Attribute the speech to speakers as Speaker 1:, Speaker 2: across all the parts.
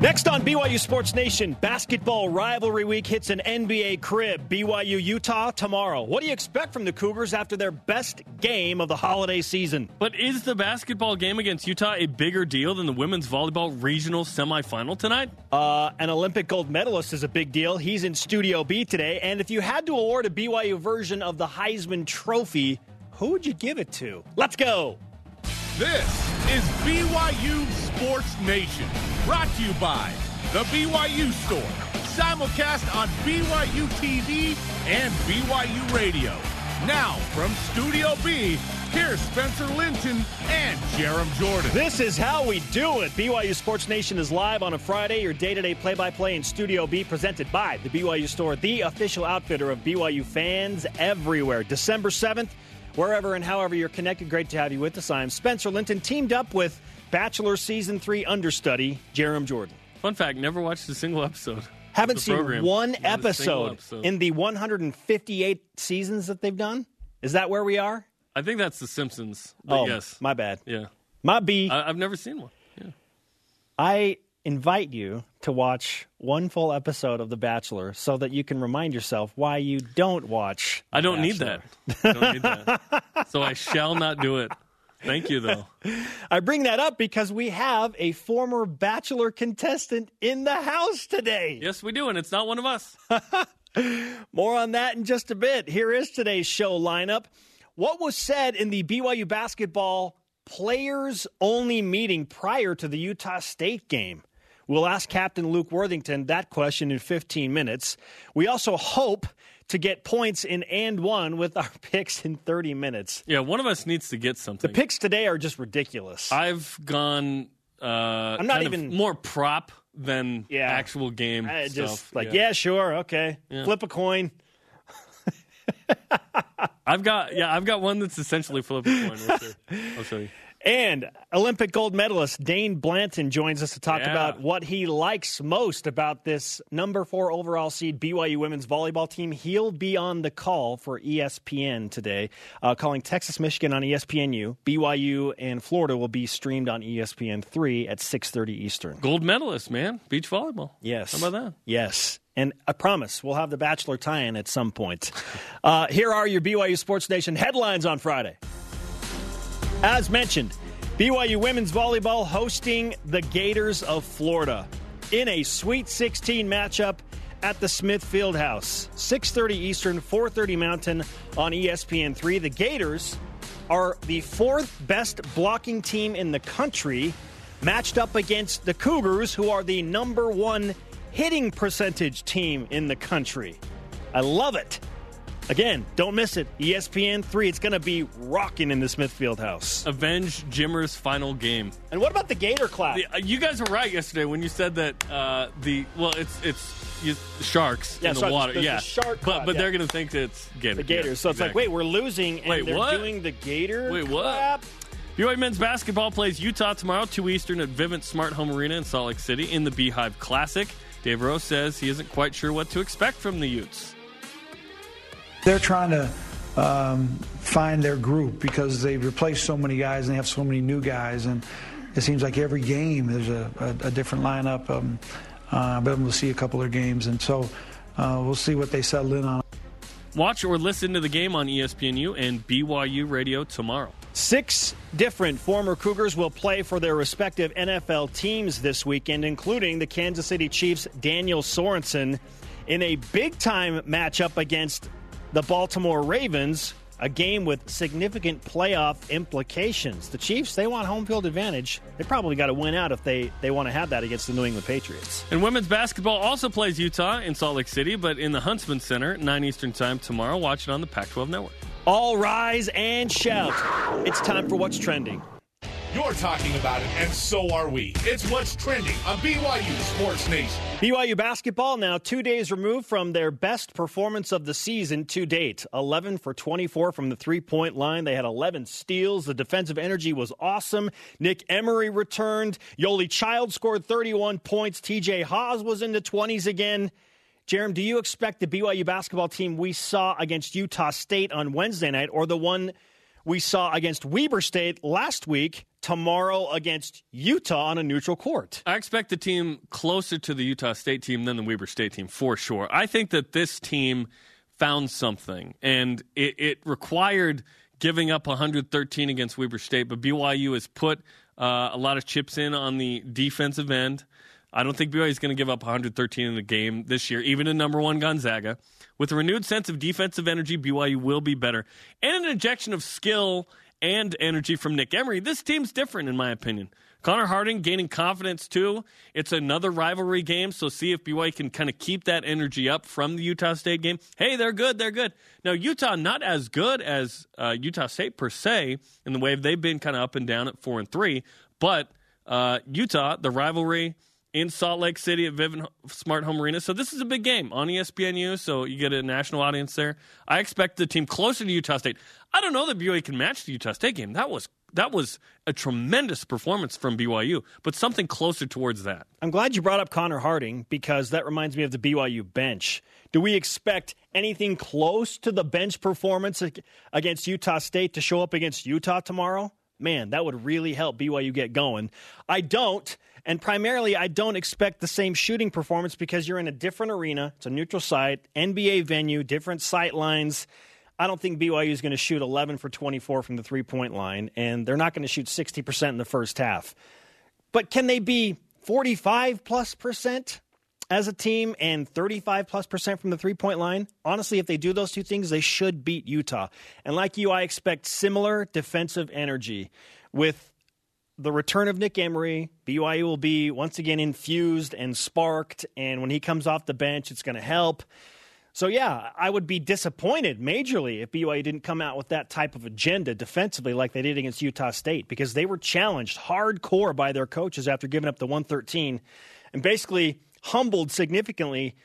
Speaker 1: Next on BYU Sports Nation, basketball rivalry week hits an NBA crib. BYU Utah tomorrow. What do you expect from the Cougars after their best game of the holiday season?
Speaker 2: But is the basketball game against Utah a bigger deal than the women's volleyball regional semifinal tonight?
Speaker 1: Uh, an Olympic gold medalist is a big deal. He's in Studio B today. And if you had to award a BYU version of the Heisman Trophy, who would you give it to? Let's go.
Speaker 3: This is BYU Sports Nation, brought to you by The BYU Store, simulcast on BYU TV and BYU Radio. Now, from Studio B, here's Spencer Linton and Jarom Jordan.
Speaker 1: This is how we do it. BYU Sports Nation is live on a Friday. Your day to day play by play in Studio B, presented by the BYU Store, the official outfitter of BYU fans everywhere. December 7th, wherever and however you're connected. Great to have you with us. I'm Spencer Linton, teamed up with Bachelor Season 3 understudy, Jarom Jordan.
Speaker 2: Fun fact never watched a single episode.
Speaker 1: Haven't seen
Speaker 2: program.
Speaker 1: one
Speaker 2: Not a single
Speaker 1: episode,
Speaker 2: episode.
Speaker 1: in the 158 seasons that they've done. Is that where we are?
Speaker 2: I think that's The Simpsons.
Speaker 1: Oh,
Speaker 2: yes.
Speaker 1: my bad.
Speaker 2: Yeah.
Speaker 1: My B.
Speaker 2: I, I've never seen one. Yeah.
Speaker 1: I invite you to watch one full episode of The Bachelor so that you can remind yourself why you don't watch.
Speaker 2: I don't need that. I don't need that. so I shall not do it. Thank you, though.
Speaker 1: I bring that up because we have a former Bachelor contestant in the house today.
Speaker 2: Yes, we do, and it's not one of us.
Speaker 1: More on that in just a bit. Here is today's show lineup. What was said in the BYU basketball players only meeting prior to the Utah State game? We'll ask Captain Luke Worthington that question in 15 minutes. We also hope to get points in and one with our picks in 30 minutes.
Speaker 2: Yeah, one of us needs to get something.
Speaker 1: The picks today are just ridiculous.
Speaker 2: I've gone. Uh, I'm
Speaker 1: not
Speaker 2: kind of
Speaker 1: even-
Speaker 2: more prop than
Speaker 1: Yeah.
Speaker 2: actual game
Speaker 1: I
Speaker 2: stuff.
Speaker 1: just like, yeah, sure, okay. Flip a coin.
Speaker 2: I've got yeah, I've got one that's essentially flip a coin. I'll show you.
Speaker 1: And Olympic gold medalist Dain Blanton joins us to talk
Speaker 2: Yeah.
Speaker 1: about what he likes most about this number four overall seed BYU women's volleyball team. He'll be on the call for ESPN today, uh, calling Texas Michigan on ESPNU. BYU and Florida will be streamed on ESPN three at six thirty Eastern.
Speaker 2: Gold medalist, man, beach volleyball.
Speaker 1: Yes.
Speaker 2: How about that?
Speaker 1: Yes. And I promise we'll have the Bachelor tie in at some point. Uh, here are your BYU Sports Nation headlines on Friday. As mentioned, BYU women's volleyball hosting the Gators of Florida in a Sweet 16 matchup at the Smith Fieldhouse. 6:30 Eastern, 4:30 Mountain on E ESPN3. The Gators are the fourth best blocking team in the country, matched up against the Cougars, who are the number one hitting percentage team in the country. I love it. Again, don't miss it. ESPN 3. It's going to be rocking in the Smith Fieldhouse.
Speaker 2: Avenge Jimmer's final game.
Speaker 1: And what about the Gator clap?
Speaker 2: The- uh, you guys were right yesterday when you said that uh, the well, it's it's you, sharks
Speaker 1: Yeah,
Speaker 2: in the
Speaker 1: sorry,
Speaker 2: water.
Speaker 1: there's a
Speaker 2: yeah,
Speaker 1: shark
Speaker 2: but
Speaker 1: clap,
Speaker 2: but
Speaker 1: yeah.
Speaker 2: they're going to think that it's Gator.
Speaker 1: the Gators.
Speaker 2: Yeah,
Speaker 1: so it's like, wait, we're losing, and
Speaker 2: Wait,
Speaker 1: they're
Speaker 2: what?
Speaker 1: doing the Gator
Speaker 2: Wait, what?
Speaker 1: clap?
Speaker 2: BYU men's basketball plays Utah tomorrow, 2 Eastern at Vivint Smart Home Arena in Salt Lake City in the Beehive Classic. Dave Rose says he isn't quite sure what to expect from the Utes.
Speaker 4: They're trying to um, find their group because they've replaced so many guys and they have so many new guys, and it seems like every game there's a, a, a different lineup. Um, uh, I've been able to see a couple of games, and so uh, we'll see what they settle in on.
Speaker 2: Watch or listen to the game on ESPNU and BYU Radio tomorrow.
Speaker 1: Six different former Cougars will play for their respective NFL teams this weekend, including the Kansas City Chiefs' Daniel Sorensen in a big time matchup against the Baltimore Ravens, a game with significant playoff implications. The Chiefs, they want home field advantage. They probably got to win out if they, they want to have that against the New England Patriots.
Speaker 2: And women's basketball also plays Utah in Salt Lake City, but in the Huntsman Center, 9 Eastern Time tomorrow. Watch it on the Pac 12 network.
Speaker 1: All rise and shout. It's time for What's Trending.
Speaker 3: You're talking about it, and so are we. It's what's trending on BYU Sports Nation.
Speaker 1: BYU basketball now two days removed from their best performance of the season to date. 11 for 24 from the three point line. They had 11 steals. The defensive energy was awesome. Nick Emery returned. Yoeli Child scored 31 points. TJ Haws was in the 20s again. Jarom, do you expect the BYU basketball team we saw against Utah State on Wednesday night or the one we saw against Weber State last week tomorrow against Utah on a neutral court.
Speaker 2: I expect the team closer to the Utah State team than the Weber State team for sure. I think that this team found something, and it, it required giving up 113 against Weber State, but BYU has put uh, a lot of chips in on the defensive end. I don't think BYU is going to give up 113 in the game this year, even in number one Gonzaga. With a renewed sense of defensive energy, BYU will be better. And an injection of skill and energy from Nick Emery, this team's different, in my opinion. Connor Harding gaining confidence too. It's another rivalry game, so see if BYU can kind of keep that energy up from the Utah State game. Hey, they're good, they're good. Now Utah not as good as uh, Utah State per se in the way they've been kind of up and down at four and three, but uh, Utah, the rivalry in Salt Lake City at Vivint Smart Home Arena. So this is a big game on ESPNU, so you get a national audience there. I expect the team closer to Utah State. I don't know that BYU can match the Utah State game. That was that was a tremendous performance from BYU, but something closer towards that.
Speaker 1: I'm glad you brought up Connor Harding because that reminds me of the BYU bench. Do we expect anything close to the bench performance against Utah State to show up against Utah tomorrow? Man, that would really help BYU get going. I don't. And primarily, I don't expect the same shooting performance because you're in a different arena. It's a neutral site, NBA venue, different sight lines. I don't think BYU is going to shoot 11 for 24 from the three point line, and they're not going to shoot 60% in the first half. But can they be 45 plus percent as a team and 35 plus percent from the three point line? Honestly, if they do those two things, they should beat Utah. And like you, I expect similar defensive energy with the return of Nick Emery, BYU will be once again infused and sparked. And when he comes off the bench, it's going to help. So, yeah, I would be disappointed majorly if BYU didn't come out with that type of agenda defensively like they did against Utah State because they were challenged hardcore by their coaches after giving up the 113 and basically humbled significantly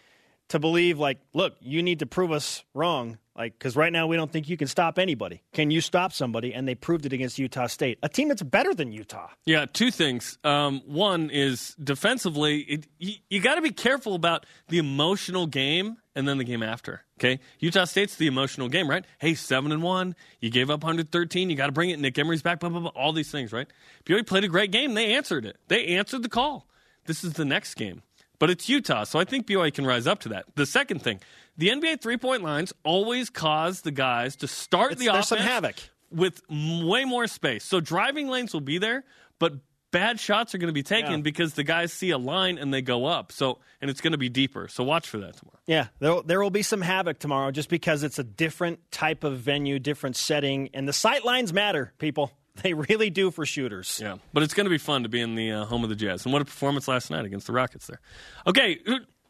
Speaker 1: to believe, like, look, you need to prove us wrong like, because right now we don't think you can stop anybody. Can you stop somebody? And they proved it against Utah State, a team that's better than Utah.
Speaker 2: Yeah, two things. Um, one is defensively, it, you, you got to be careful about the emotional game and then the game after. Okay, Utah State's the emotional game, right? Hey, seven and one, you gave up 113, you got to bring it. Nick Emery's back, blah blah blah, all these things, right? BYU played a great game. They answered it. They answered the call. This is the next game, but it's Utah, so I think BYU can rise up to that. The second thing the NBA three point lines always cause the guys to start
Speaker 1: it's,
Speaker 2: the offense
Speaker 1: some havoc.
Speaker 2: with way more space. So driving lanes will be there, but bad shots are going to be taken yeah. because the guys see a line and they go up. So and it's going to be deeper. So watch for that tomorrow.
Speaker 1: Yeah, there there will be some havoc tomorrow just because it's a different type of venue, different setting, and the sight lines matter, people. They really do for shooters.
Speaker 2: Yeah, but it's going to be fun to be in the uh, home of the Jazz. And what a performance last night against the Rockets there. Okay,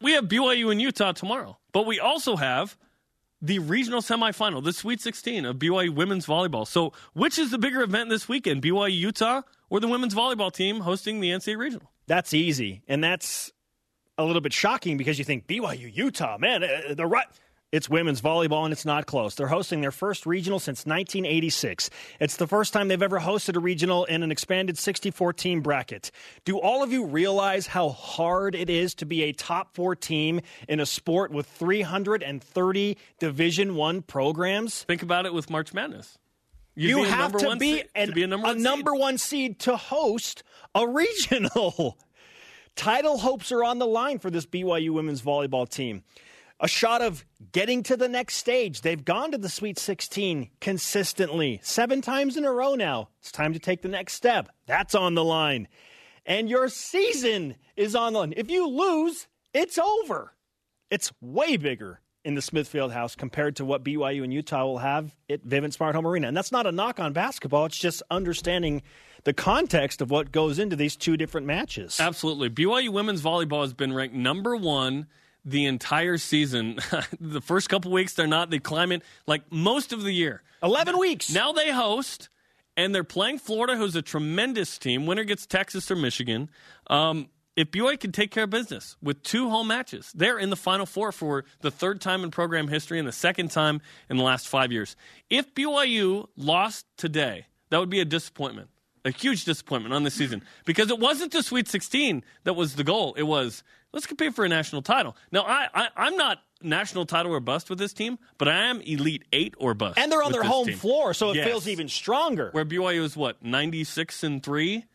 Speaker 2: we have BYU and Utah tomorrow, but we also have the regional semifinal, the Sweet 16 of BYU women's volleyball. So, which is the bigger event this weekend, BYU Utah or the women's volleyball team hosting the NCAA regional?
Speaker 1: That's easy, and that's a little bit shocking because you think BYU Utah, man, uh, the right. It's women's volleyball, and it's not close. They're hosting their first regional since 1986. It's the first time they've ever hosted a regional in an expanded 64 team bracket. Do all of you realize how hard it is to be a top four team in a sport with 330 Division One programs?
Speaker 2: Think about it with March Madness.
Speaker 1: You'd you have to be, an,
Speaker 2: to be, a number,
Speaker 1: one, a number one seed to host a regional. Title hopes are on the line for this BYU women's volleyball team a shot of getting to the next stage. They've gone to the Sweet 16 consistently, seven times in a row now. It's time to take the next step. That's on the line. And your season is on the line. If you lose, it's over. It's way bigger in the Smith Fieldhouse compared to what BYU and Utah will have at Vivint Smart Home Arena. And that's not a knock on basketball, it's just understanding the context of what goes into these two different matches.
Speaker 2: Absolutely. BYU women's volleyball has been ranked number one the entire season. the first couple weeks, they're not. They climb it like most of the year.
Speaker 1: 11 weeks.
Speaker 2: Now they host, and they're playing Florida, who's a tremendous team. Winner gets Texas or Michigan. Um, if BYU can take care of business with two home matches, they're in the Final Four for the third time in program history and the second time in the last five years. If BYU lost today, that would be a disappointment. a huge disappointment on this season because it wasn't the Sweet 16 that was the goal. It was let's compete for a national title. Now, I, I I'm not national title or bust with this team, but I am Elite Eight or bust.
Speaker 1: And they're on their home
Speaker 2: team.
Speaker 1: floor, so it
Speaker 2: Yes.
Speaker 1: feels even stronger.
Speaker 2: Where BYU is what 96 and three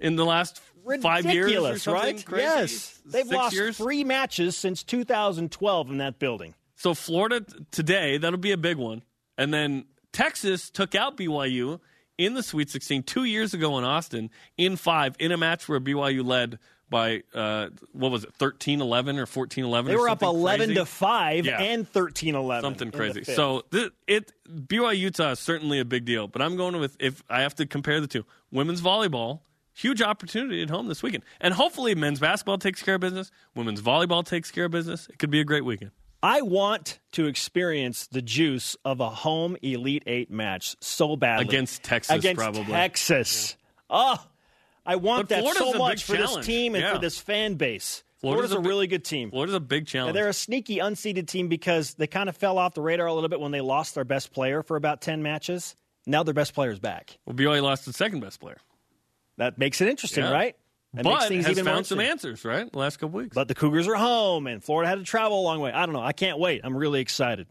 Speaker 2: in the last five years,
Speaker 1: right?
Speaker 2: crazy?
Speaker 1: Yes. They've
Speaker 2: Six
Speaker 1: lost
Speaker 2: years?
Speaker 1: three matches since 2012 in that building.
Speaker 2: So Florida today, that'll be a big one. And then Texas took out BYU in the Sweet 16 two years ago in Austin in five in a match where BYU led by uh, what was it thirteen eleven or 14 11
Speaker 1: They were up 11 to 5
Speaker 2: Yeah.
Speaker 1: and thirteen eleven.
Speaker 2: something crazy so th- it BYU Utah is certainly a big deal but I'm going with if I have to compare the two women's volleyball huge opportunity at home this weekend and hopefully men's basketball takes care of business women's volleyball takes care of business it could be a great weekend
Speaker 1: I want to experience the juice of a home Elite Eight match so badly.
Speaker 2: Against Texas,
Speaker 1: Against
Speaker 2: probably.
Speaker 1: Texas. Oh, I want that so much for this team and
Speaker 2: Yeah.
Speaker 1: for this fan base.
Speaker 2: Florida's
Speaker 1: Florida's, a,
Speaker 2: a big-
Speaker 1: really good team.
Speaker 2: Florida's a big challenge
Speaker 1: They're a sneaky, unseeded team because they kind of fell off the radar a little bit when they lost their best player for about 10 matches. Now their best player's back.
Speaker 2: Well, BYU lost the second best player,
Speaker 1: That makes it interesting,
Speaker 2: Yeah.
Speaker 1: right? That makes
Speaker 2: but
Speaker 1: things
Speaker 2: has
Speaker 1: even
Speaker 2: found some answers. Right, the last couple weeks.
Speaker 1: But the Cougars are home, and Florida had to travel a long way. I don't know. I can't wait. I'm really excited.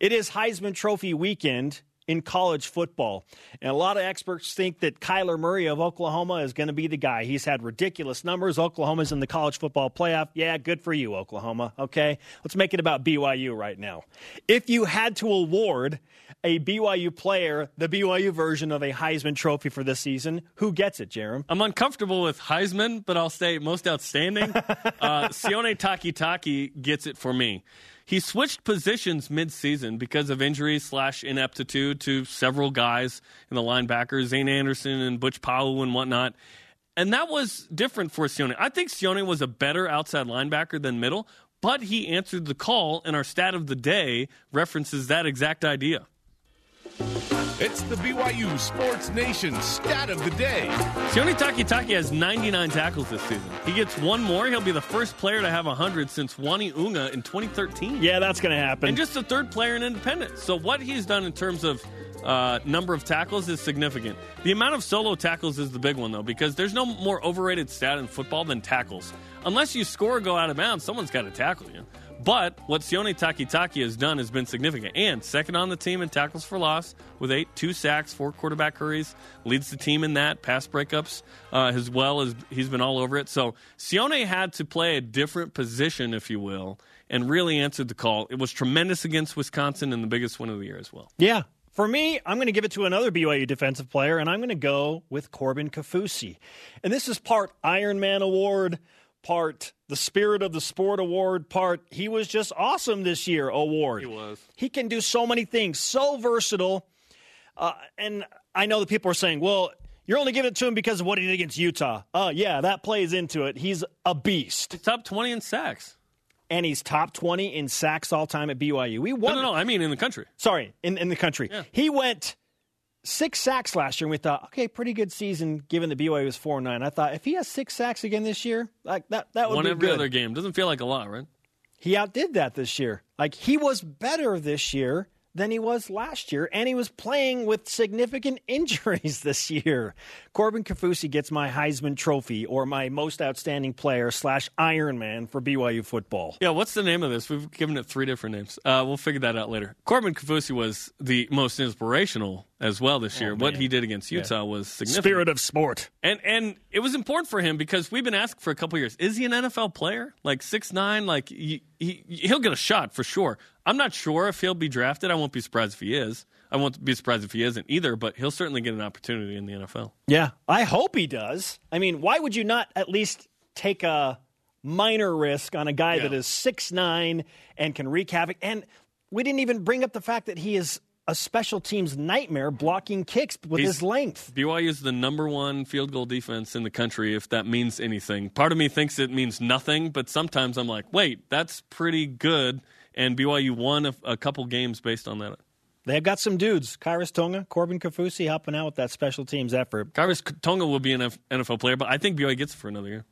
Speaker 1: It is Heisman Trophy weekend in college football, and a lot of experts think that Kyler Murray of Oklahoma is going to be the guy. He's had ridiculous numbers. Oklahoma's in the college football playoff. Yeah, good for you, Oklahoma. Okay, let's make it about BYU right now. If you had to award a BYU player the BYU version of a Heisman Trophy for this season, who gets it, Jarom?
Speaker 2: I'm uncomfortable with Heisman, but I'll say most outstanding. uh, Sione Takitaki gets it for me. He switched positions mid-season because of injury slash ineptitude to several guys in the linebackers, Zayne Anderson and Butch Pau'u and whatnot. And that was different for Sione. I think Sione was a better outside linebacker than middle, but he answered the call, and our stat of the day references that exact idea.
Speaker 3: It's the BYU Sports Nation stat of the day.
Speaker 2: Sione Takitaki has 99 tackles this season. He gets one more. He'll be the first player to have 100 since Uani Unga in 2013.
Speaker 1: Yeah, that's going to happen.
Speaker 2: And just the third player in independence. So what he's done in terms of uh, number of tackles is significant. The amount of solo tackles is the big one, though, because there's no more overrated stat in football than tackles. Unless you score or go out of bounds, someone's got to tackle you. But what Sione Takitaki has done has been significant. And second on the team in tackles for loss with eight, two sacks, four quarterback hurries, leads the team in that, pass breakups, uh, as well as he's been all over it. So Sione had to play a different position, if you will, and really answered the call. It was tremendous against Wisconsin and the biggest win of the year as well.
Speaker 1: Yeah. For me, I'm going to give it to another BYU defensive player, and I'm going to go with Corbin Kaufusi. And this is part Ironman Award, part the Spirit of the Sport Award, part he was just awesome this year award.
Speaker 2: He was.
Speaker 1: He can do so many things, so versatile. Uh, and I know that people are saying, well, you're only giving it to him because of what he did against Utah. Uh, yeah, that plays into it. He's a beast.
Speaker 2: Top 20 in sacks.
Speaker 1: And he's top 20 in sacks all time at BYU. We
Speaker 2: No, no, no. I mean in the country.
Speaker 1: sorry, in, in the country.
Speaker 2: Yeah.
Speaker 1: He went six sacks last year, and we thought, okay, pretty good season given the BYU was four nine. I thought if he has six sacks again this year, like that, that would
Speaker 2: One
Speaker 1: be
Speaker 2: every
Speaker 1: good.
Speaker 2: other game. Doesn't feel like a lot, right?
Speaker 1: He outdid that this year. Like he was better this year than he was last year, and he was playing with significant injuries this year. Corbin Kaufusi gets my Heisman Trophy or my Most Outstanding Player slash Iron Man for BYU football.
Speaker 2: Yeah, what's the name of this? We've given it three different names. Uh, we'll figure that out later. Corbin Kaufusi was the most inspirational as well this year. what he did against Utah was significant.
Speaker 1: Spirit of sport.
Speaker 2: And and it was important for him because we've been asking for a couple years. Is he an NFL player? Like six nine? Like he, he he'll get a shot for sure. I'm not sure if he'll be drafted. I won't be surprised if he is. I won't be surprised if he isn't either. But he'll certainly get an opportunity in the NFL.
Speaker 1: Yeah, I hope he does. I mean, why would you not at least take a minor risk on a guy
Speaker 2: Yeah.
Speaker 1: that is six nine and can wreak havoc? And we didn't even bring up the fact that he is a special teams nightmare blocking kicks with
Speaker 2: He's-
Speaker 1: his length.
Speaker 2: BYU is the number one field goal defense in the country, if that means anything. Part of me thinks it means nothing, but sometimes I'm like, wait, that's pretty good. And BYU won a, a couple games based on that.
Speaker 1: They've got some dudes: Khyiris Tonga, Corbin Kaufusi, helping out with that special teams effort.
Speaker 2: Khyiris Tonga will be an NFL player, but I think BYU gets it for another year,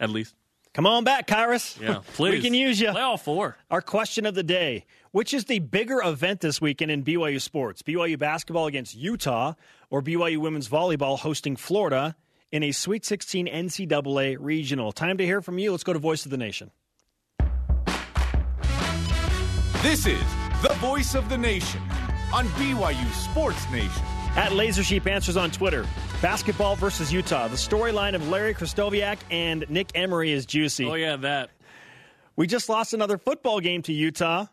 Speaker 2: at least.
Speaker 1: Come on back, Khyiris.
Speaker 2: Yeah, please.
Speaker 1: we can use you.
Speaker 2: Play all four.
Speaker 1: Our question of the day Which is the bigger event this weekend in BYU sports? BYU basketball against Utah or BYU women's volleyball hosting Florida in a Sweet 16 NCAA regional? Time to hear from you. Let's go to Voice of the Nation.
Speaker 3: This is the voice of the nation on BYU Sports Nation.
Speaker 1: At Laser Sheep Answers on Twitter, basketball versus Utah. The storyline of Larry Krystkowiak and Nick Emery is juicy.
Speaker 2: Oh, yeah, that.
Speaker 1: We just lost another football game to Utah,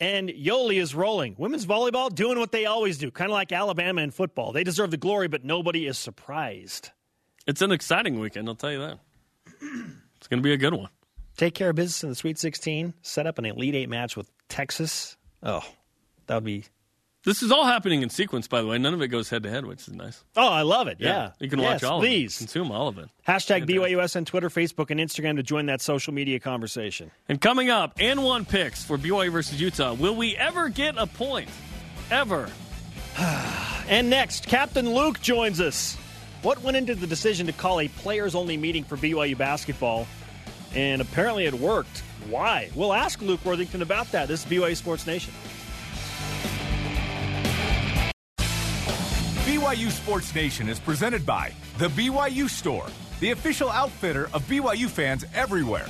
Speaker 1: and Yoeli is rolling. Women's volleyball doing what they always do, kind of like Alabama in football. They deserve the glory, but nobody is surprised.
Speaker 2: It's an exciting weekend, I'll tell you that. It's going to be a good one.
Speaker 1: Take care of business in the Sweet 16, set up an Elite Eight match with Texas. Oh, that would be.
Speaker 2: This is all happening in sequence, by the way. None of it goes head to head, which is nice.
Speaker 1: Oh, I love it. Yeah.
Speaker 2: You can
Speaker 1: Yes,
Speaker 2: watch all
Speaker 1: please.
Speaker 2: of it. Consume all of it.
Speaker 1: Hashtag BYUS on Twitter, Facebook, and Instagram to join that social media conversation.
Speaker 2: And coming up, and one picks for BYU versus Utah. Will we ever get a point? Ever?
Speaker 1: And next, Captain Luke joins us. What went into the decision to call a players only meeting for BYU basketball? And apparently it worked. Why? We'll ask Luke Worthington about that. This is BYU Sports Nation.
Speaker 3: BYU Sports Nation is presented by The BYU Store, the official outfitter of BYU fans everywhere.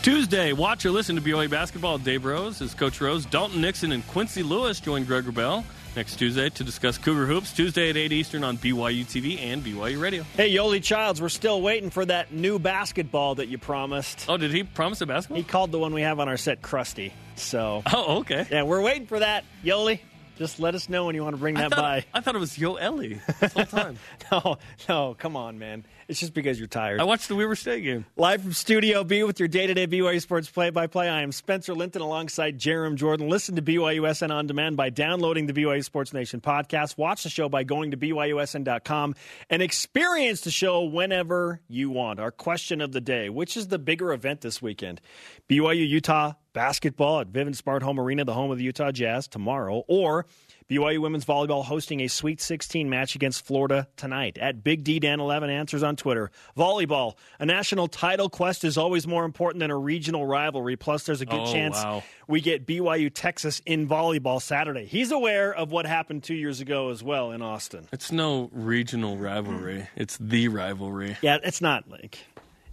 Speaker 2: Tuesday, watch or listen to BYU basketball. Dave Rose is Coach Rose. Dalton Nixon and Quincy Lewis join Greg Wrubell next Tuesday to discuss Cougar Hoops. Tuesday at 8 Eastern on BYU TV and BYU Radio.
Speaker 1: Hey, Yoeli Childs, we're still waiting for that new basketball that you promised.
Speaker 2: Oh, did he promise a basketball?
Speaker 1: He called the one we have on our set crusty. So,
Speaker 2: Oh, okay.
Speaker 1: yeah, we're waiting for that. Yoeli, just let us know when you want to bring
Speaker 2: I
Speaker 1: that
Speaker 2: thought,
Speaker 1: by.
Speaker 2: I thought it was Yo Ellie this whole time.
Speaker 1: No, no, come on, man. It's just because you're tired.
Speaker 2: I watched the Weber State game.
Speaker 1: Live from Studio B with your day to day BYU Sports play by play. I am Spencer Linton alongside Jarom Jordan. Listen to BYUSN on demand by downloading the BYU Sports Nation podcast. Watch the show by going to BYUSN.com and experience the show whenever you want. Our question of the day Which is the bigger event this weekend? BYU Utah basketball at Vivint Smart Home Arena, the home of the Utah Jazz, tomorrow, or BYU women's volleyball hosting a Sweet 16 match against Florida tonight. At Big D Dan 11 answers on Twitter. Volleyball, a national title quest is always more important than a regional rivalry. Plus, there's a good
Speaker 2: Oh,
Speaker 1: chance
Speaker 2: wow.
Speaker 1: we get BYU Texas in volleyball Saturday. He's aware of what happened two years ago as well in Austin.
Speaker 2: It's no regional rivalry. Mm. It's the rivalry.
Speaker 1: Yeah, it's not like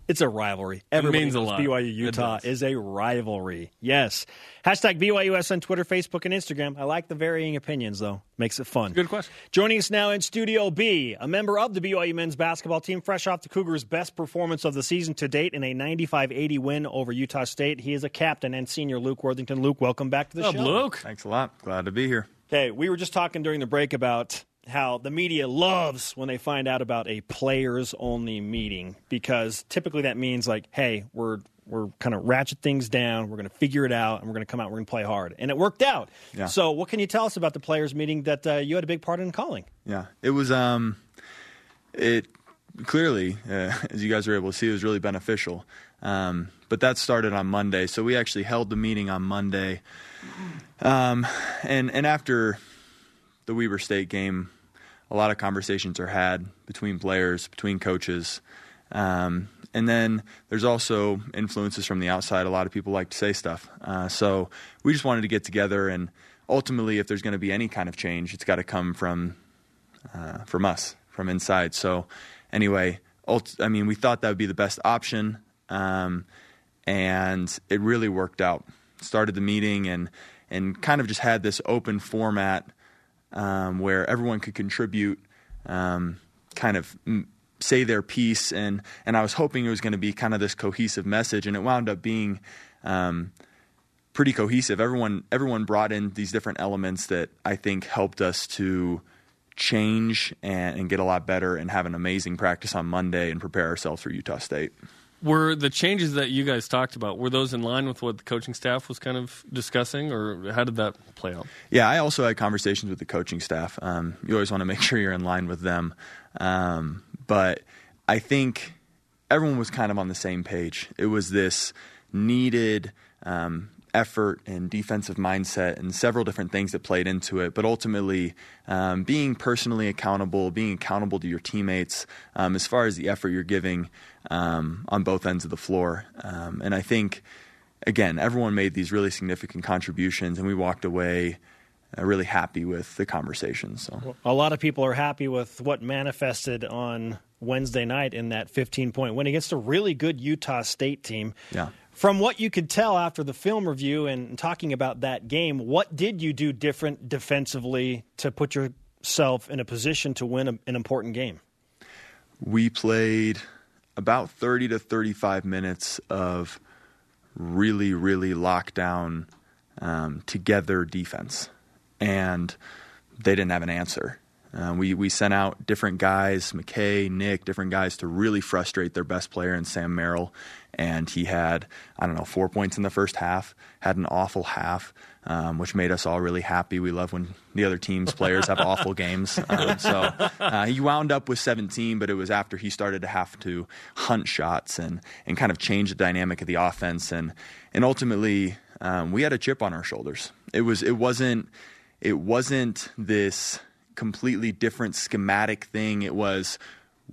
Speaker 1: it's a rivalry. Everybody
Speaker 2: means a lot.
Speaker 1: BYU Utah is a rivalry. Yes. Hashtag BYUS on Twitter, Facebook, and Instagram. I like the varying opinions though. Makes it fun.
Speaker 2: Good question.
Speaker 1: Joining us now in Studio B, a member of the BYU men's basketball team, fresh off the Cougars' best performance of the season to date in a 95-80 win over Utah State. He is a captain and senior Luke Worthington. Luke, welcome back to the
Speaker 2: What's up,
Speaker 1: show.
Speaker 2: Luke?
Speaker 5: Thanks a lot. Glad to be here.
Speaker 1: Okay, we were just talking during the break about how the media loves when they find out about a players only meeting because typically that means like, hey, we're we're kind of ratchet things down, we're going to figure it out, and we're going to come out, we're going to play hard, and it worked out.
Speaker 5: Yeah.
Speaker 1: So, what can you tell us about the players meeting that uh, you had a big part in calling?
Speaker 5: Yeah, it was. Um, it clearly, uh, as you guys were able to see, it was really beneficial. Um, but that started on Monday, so we actually held the meeting on Monday. Um, and and after the Weber State game, a lot of conversations are had between players, between coaches. Um, and then there's also influences from the outside. A lot of people like to say stuff. Uh, so we just wanted to get together and ultimately, if there's going to be any kind of change, it's got to come from uh, from us, from inside. So anyway, ult- I mean, we thought that would be the best option, um, and it really worked out. Started the meeting and and kind of just had this open format um, where everyone could contribute, um, kind of say their piece, and and I was hoping it was going to be kind of this cohesive message, and it wound up being. Um, pretty cohesive. Everyone everyone brought in these different elements that I think helped us to change and, and get a lot better and have an amazing practice on Monday and prepare ourselves for Utah State.
Speaker 2: Were the changes that you guys talked about were those in line with what the coaching staff was kind of discussing, or how did that play out?
Speaker 5: Yeah, I also had conversations with the coaching staff. Um, you always want to make sure you're in line with them, um, but I think everyone was kind of on the same page. It was this needed um, effort and defensive mindset and several different things that played into it. But ultimately, um, being personally accountable, being accountable to your teammates um, as far as the effort you're giving um, on both ends of the floor. Um, and I think, again, everyone made these really significant contributions, and we walked away. Uh, really happy with the conversation. So
Speaker 1: a lot of people are happy with what manifested on Wednesday night in that 15 point win against a really good Utah State team.
Speaker 5: Yeah.
Speaker 1: From what you could tell after the film review and talking about that game, what did you do different defensively to put yourself in a position to win a, an important game?
Speaker 5: We played about 30 to 35 minutes of really, really lockdown, um, together defense. And they didn't have an answer. Uh, we we sent out different guys, McKay, Nick, different guys to really frustrate their best player in Sam Merrill, and he had I don't know four points in the first half, had an awful half, um, which made us all really happy. We love when the other team's players have awful games. Um, so uh, he wound up with 17, but it was after he started to have to hunt shots and and kind of change the dynamic of the offense, and and ultimately um, we had a chip on our shoulders. It was it wasn't it wasn't this completely different schematic thing. It was,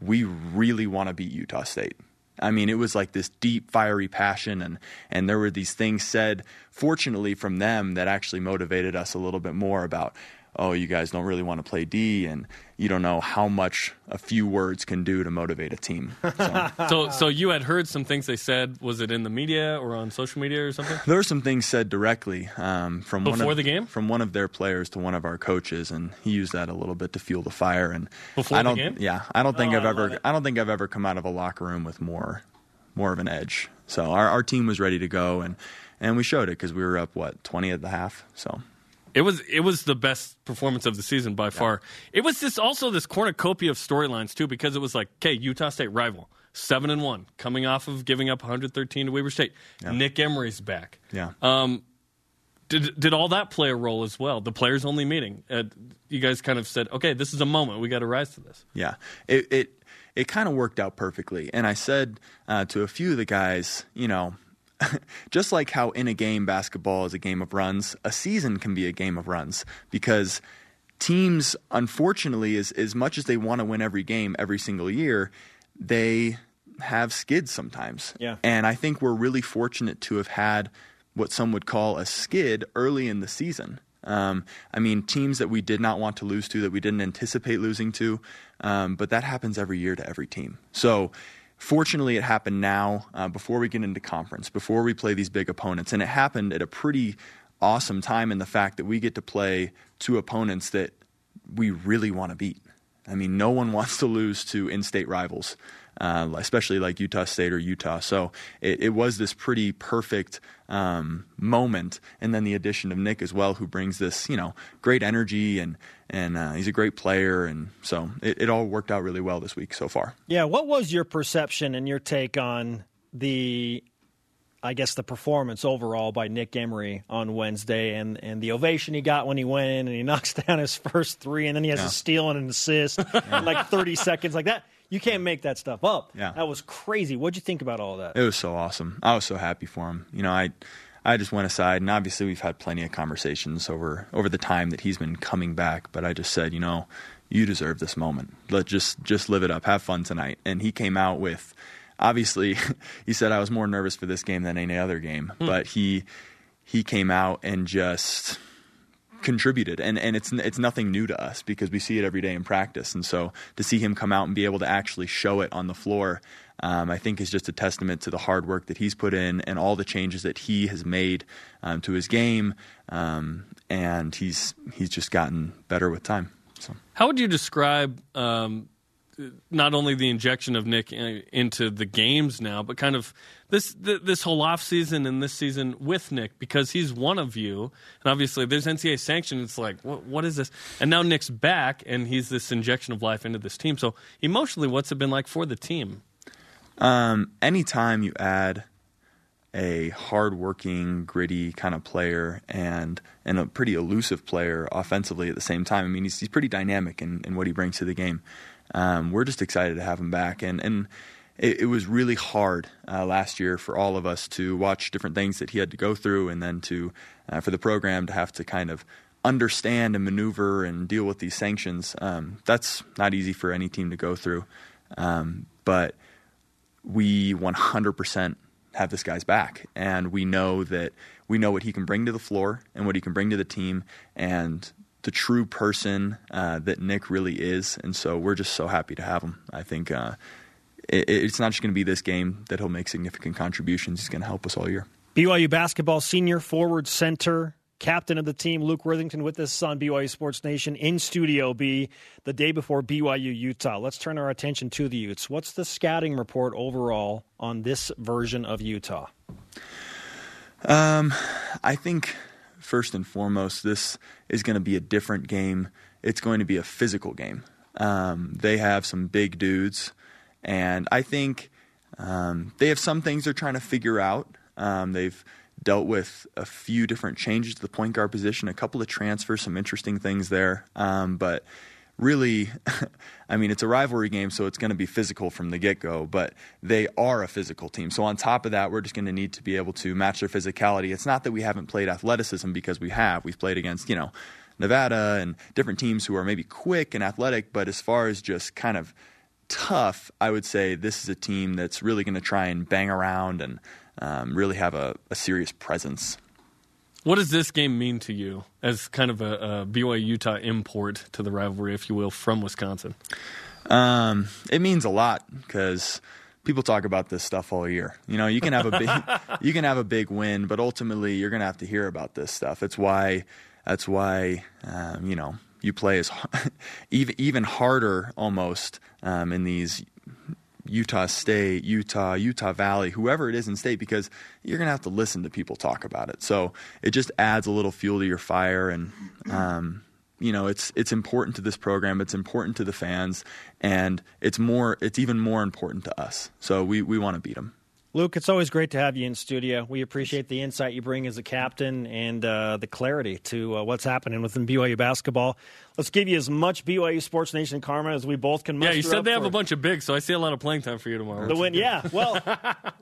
Speaker 5: we really want to beat Utah State. I mean, it was like this deep, fiery passion, and and there were these things said, fortunately, from them that actually motivated us a little bit more about oh, you guys don't really want to play D, and you don't know how much a few words can do to motivate a team.
Speaker 2: So, so, so, you had heard some things they said. Was it in the media or on social media or something?
Speaker 5: There were some things said directly um, from
Speaker 2: before
Speaker 5: one of,
Speaker 2: the game
Speaker 5: from one of their players to one of our coaches, and he used that a little bit to fuel the fire. And
Speaker 2: before
Speaker 5: I don't,
Speaker 2: the game,
Speaker 5: yeah, I don't think
Speaker 1: Oh,
Speaker 5: I've
Speaker 1: I
Speaker 5: ever. I don't think I've ever come out of a locker room with more, more of an edge. So our our team was ready to go, and and we showed it because we were up what twenty at the half. So
Speaker 2: It was it was the best performance of the season by far. It was this also this cornucopia of storylines too because it was like, okay, Utah State rival, seven and one, coming off of giving up 113 to Weber State. Nick Emery's back.
Speaker 5: yeah.
Speaker 2: Um, did did all that play a role as well? The players only meeting. Uh, you guys kind of said, okay, this is a moment. We got to rise to this.
Speaker 5: Yeah, it it, it kind of worked out perfectly. And I said uh, to a few of the guys, you know, just like how in a game basketball is a game of runs, a season can be a game of runs because teams, unfortunately, as as much as they want to win every game every single year, they have skids sometimes.
Speaker 1: Yeah.
Speaker 5: And I think we're really fortunate to have had what some would call a skid early in the season. Um, I mean, teams that we did not want to lose to, that we didn't anticipate losing to, um, but that happens every year to every team. So, fortunately, it happened now uh, before we get into conference, before we play these big opponents, and it happened at a pretty awesome time in the fact that we get to play two opponents that we really want to beat. I mean, no one wants to lose to in-state rivals, uh, especially like Utah State or Utah. So it, it was this pretty perfect um, moment, and then the addition of Nick as well, who brings this, you know, great energy and and uh, he's a great player, and so it, it all worked out really well this week so far.
Speaker 1: Yeah, what was your perception and your take on the I guess the performance overall by Nick Emery on Wednesday and, and the ovation he got when he went in and he knocks down his first three and then he has
Speaker 5: Yeah.
Speaker 1: a steal and an assist in like 30 seconds like that. You can't make that stuff up.
Speaker 5: Yeah.
Speaker 1: That was crazy. What'd you think about all that?
Speaker 5: It was so awesome. I was so happy for him. You know, I I just went aside and obviously we've had plenty of conversations over over the time that he's been coming back, but I just said, you know, you deserve this moment. Let just just live it up. Have fun tonight. And he came out with obviously he said I was more nervous for this game than any other game, hmm. but he he came out and just contributed. And and it's it's nothing new to us because we see it every day in practice. And so to see him come out and be able to actually show it on the floor um, I think is just a testament to the hard work that he's put in and all the changes that he has made um, to his game. Um, and he's he's just gotten better with time. So.
Speaker 2: How would you describe um, not only the injection of Nick in- into the games now, but kind of this th- this whole off season and this season with Nick because he's one of you, and obviously there's NCAA sanction. It's like what what is this? And now Nick's back, and he's this injection of life into this team. So emotionally, what's it been like for the team?
Speaker 5: Um, anytime you add a hardworking, gritty kind of player and and a pretty elusive player offensively at the same time, I mean he's, he's pretty dynamic in, in what he brings to the game. Um, we're just excited to have him back, and and it, it was really hard uh, last year for all of us to watch different things that he had to go through, and then to uh, for the program to have to kind of understand and maneuver and deal with these sanctions. Um, that's not easy for any team to go through, um, but we 100% have this guy's back, and we know that we know what he can bring to the floor and what he can bring to the team, and the true person uh, that Nick really is. And so we're just so happy to have him. I think uh, it, it's not just going to be this game that he'll make significant contributions. He's going to help us all year.
Speaker 1: BYU basketball senior forward center captain of the team, Luke Worthington, with us on BYU Sports Nation in Studio B the day before BYU Utah. Let's turn our attention to the Utes. What's the scouting report overall on this version of Utah?
Speaker 5: Um, I think first and foremost, this is going to be a different game. It's going to be a physical game. Um, they have some big dudes, and I think um, they have some things they're trying to figure out. Um, they've dealt with a few different changes to the point guard position, a couple of transfers, some interesting things there. Um, but really, I mean, it's a rivalry game, so it's going to be physical from the get go, but they are a physical team. So, on top of that, we're just going to need to be able to match their physicality. It's not that we haven't played athleticism because we have. We've played against, you know, Nevada and different teams who are maybe quick and athletic, but as far as just kind of tough, I would say this is a team that's really going to try and bang around and um, really have a, a serious presence.
Speaker 2: What does this game mean to you as kind of a, a BYU Utah import to the rivalry, if you will, from Wisconsin?
Speaker 5: Um, it means a lot because people talk about this stuff all year. You know, you can have a big you can have a big win, but ultimately you're going to have to hear about this stuff. It's why that's why um, you know you play as even even harder almost um, in these Utah State, Utah, Utah Valley, whoever it is in state, because you're going to have to listen to people talk about it. So it just adds a little fuel to your fire, and um, you know it's it's important to this program. It's important to the fans, and it's more it's even more important to us. So we we want to beat them.
Speaker 1: Luke, it's always great to have you in studio. We appreciate the insight you bring as a captain and uh, the clarity to uh, what's happening within BYU basketball. Let's give you as much BYU Sports Nation karma as we both can. Muster.
Speaker 2: Yeah, you said they have a bunch of bigs, so I see a lot of playing time for you tomorrow.
Speaker 1: The win, yeah. Well,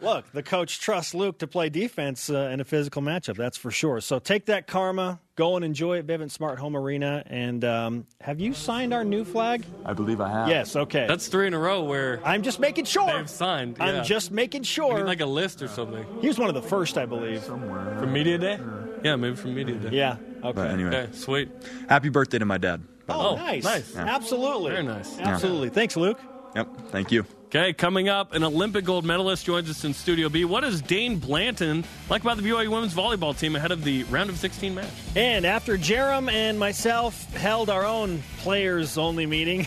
Speaker 1: look, the coach trusts Luke to play defense uh, in a physical matchup. That's for sure. So take that karma, go and enjoy it, Vivint Smart Home Arena. And um, have you signed our new flag?
Speaker 5: I believe I have.
Speaker 1: Yes. Okay.
Speaker 2: That's three in a row where
Speaker 1: I'm just making sure.
Speaker 2: they've signed.
Speaker 1: I'm just making sure.
Speaker 2: like a list or something
Speaker 1: he was one of the first, I believe.
Speaker 5: somewhere
Speaker 2: from media day. Yeah, maybe from media day.
Speaker 1: Yeah. Okay.
Speaker 5: But anyway,
Speaker 2: Okay, sweet.
Speaker 5: happy birthday to my dad.
Speaker 1: Oh,
Speaker 2: Oh,
Speaker 1: nice.
Speaker 2: nice. Yeah.
Speaker 1: Absolutely.
Speaker 2: Very nice.
Speaker 1: Absolutely. Thanks, Luke.
Speaker 5: Yep. Thank you.
Speaker 2: Okay, coming up, an Olympic gold medalist joins us in Studio B. What does Dain Blanton like about the BYU women's volleyball team ahead of the round of 16 match?
Speaker 1: And after Jarom and myself held our own players only meeting,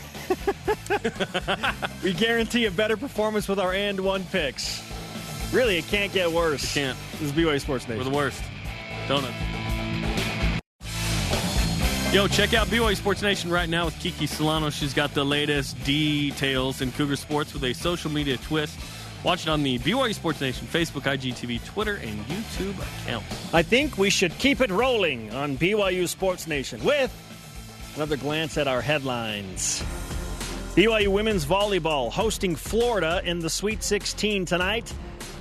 Speaker 1: we guarantee a better performance with our and one picks. Really, it can't get worse.
Speaker 2: It can't.
Speaker 1: This is BYU Sports Nation.
Speaker 2: We're the worst. Don't it? Yo, check out BYU Sports Nation right now with Kiki Solano. She's got the latest details in Cougar sports with a social media twist. Watch it on the BYU Sports Nation Facebook, IGTV, Twitter, and YouTube accounts.
Speaker 1: I think we should keep it rolling on BYU Sports Nation with another glance at our headlines. BYU women's volleyball hosting Florida in the Sweet 16 tonight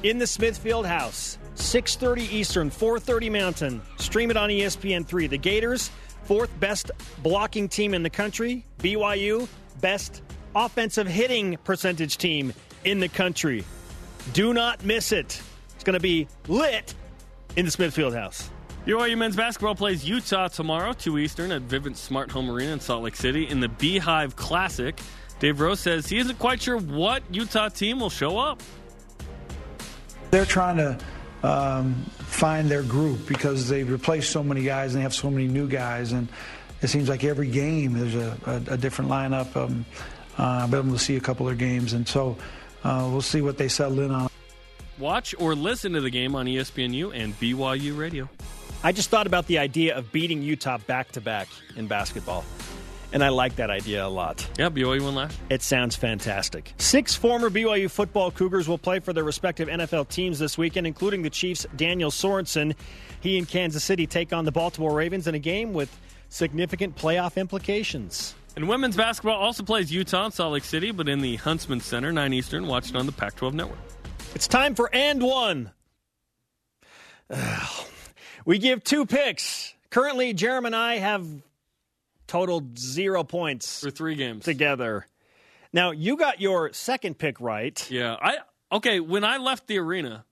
Speaker 1: in the Smith Fieldhouse. 6:30 Eastern, 4:30 Mountain. Stream it on E ESPN3. The Gators, fourth best blocking team in the country. BYU, best offensive hitting percentage team in the country. Do not miss it. It's going to be lit in the Smith Fieldhouse.
Speaker 2: BYU men's basketball plays Utah tomorrow, 2 Eastern, at Vivint Smart Home Arena in Salt Lake City in the Beehive Classic. Dave Rose says he isn't quite sure what Utah team will show up.
Speaker 4: They're trying to um, find their group because they've replaced so many guys and they have so many new guys, and it seems like every game there's a, a, a different lineup. Um, uh, I've been able to see a couple of their games, and so uh, we'll see what they settle in on.
Speaker 2: Watch or listen to the game on ESPNU and BYU Radio.
Speaker 1: I just thought about the idea of beating Utah back to back in basketball. And I like that idea a lot.
Speaker 2: Yeah, BYU won last.
Speaker 1: It sounds fantastic. Six former BYU football Cougars will play for their respective NFL teams this weekend, including the Chiefs' Daniel Sorensen. He and Kansas City take on the Baltimore Ravens in a game with significant playoff implications.
Speaker 2: And women's basketball also plays Utah in Salt Lake City, but in the Huntsman Center, 9 Eastern. Watch it on the Pac 12 network.
Speaker 1: It's time for and one. we give two picks. Currently, Jeremy and I have totaled zero points
Speaker 2: For three games.
Speaker 1: together. Now, you got your second pick right.
Speaker 2: Yeah. I Okay, when I left the arena,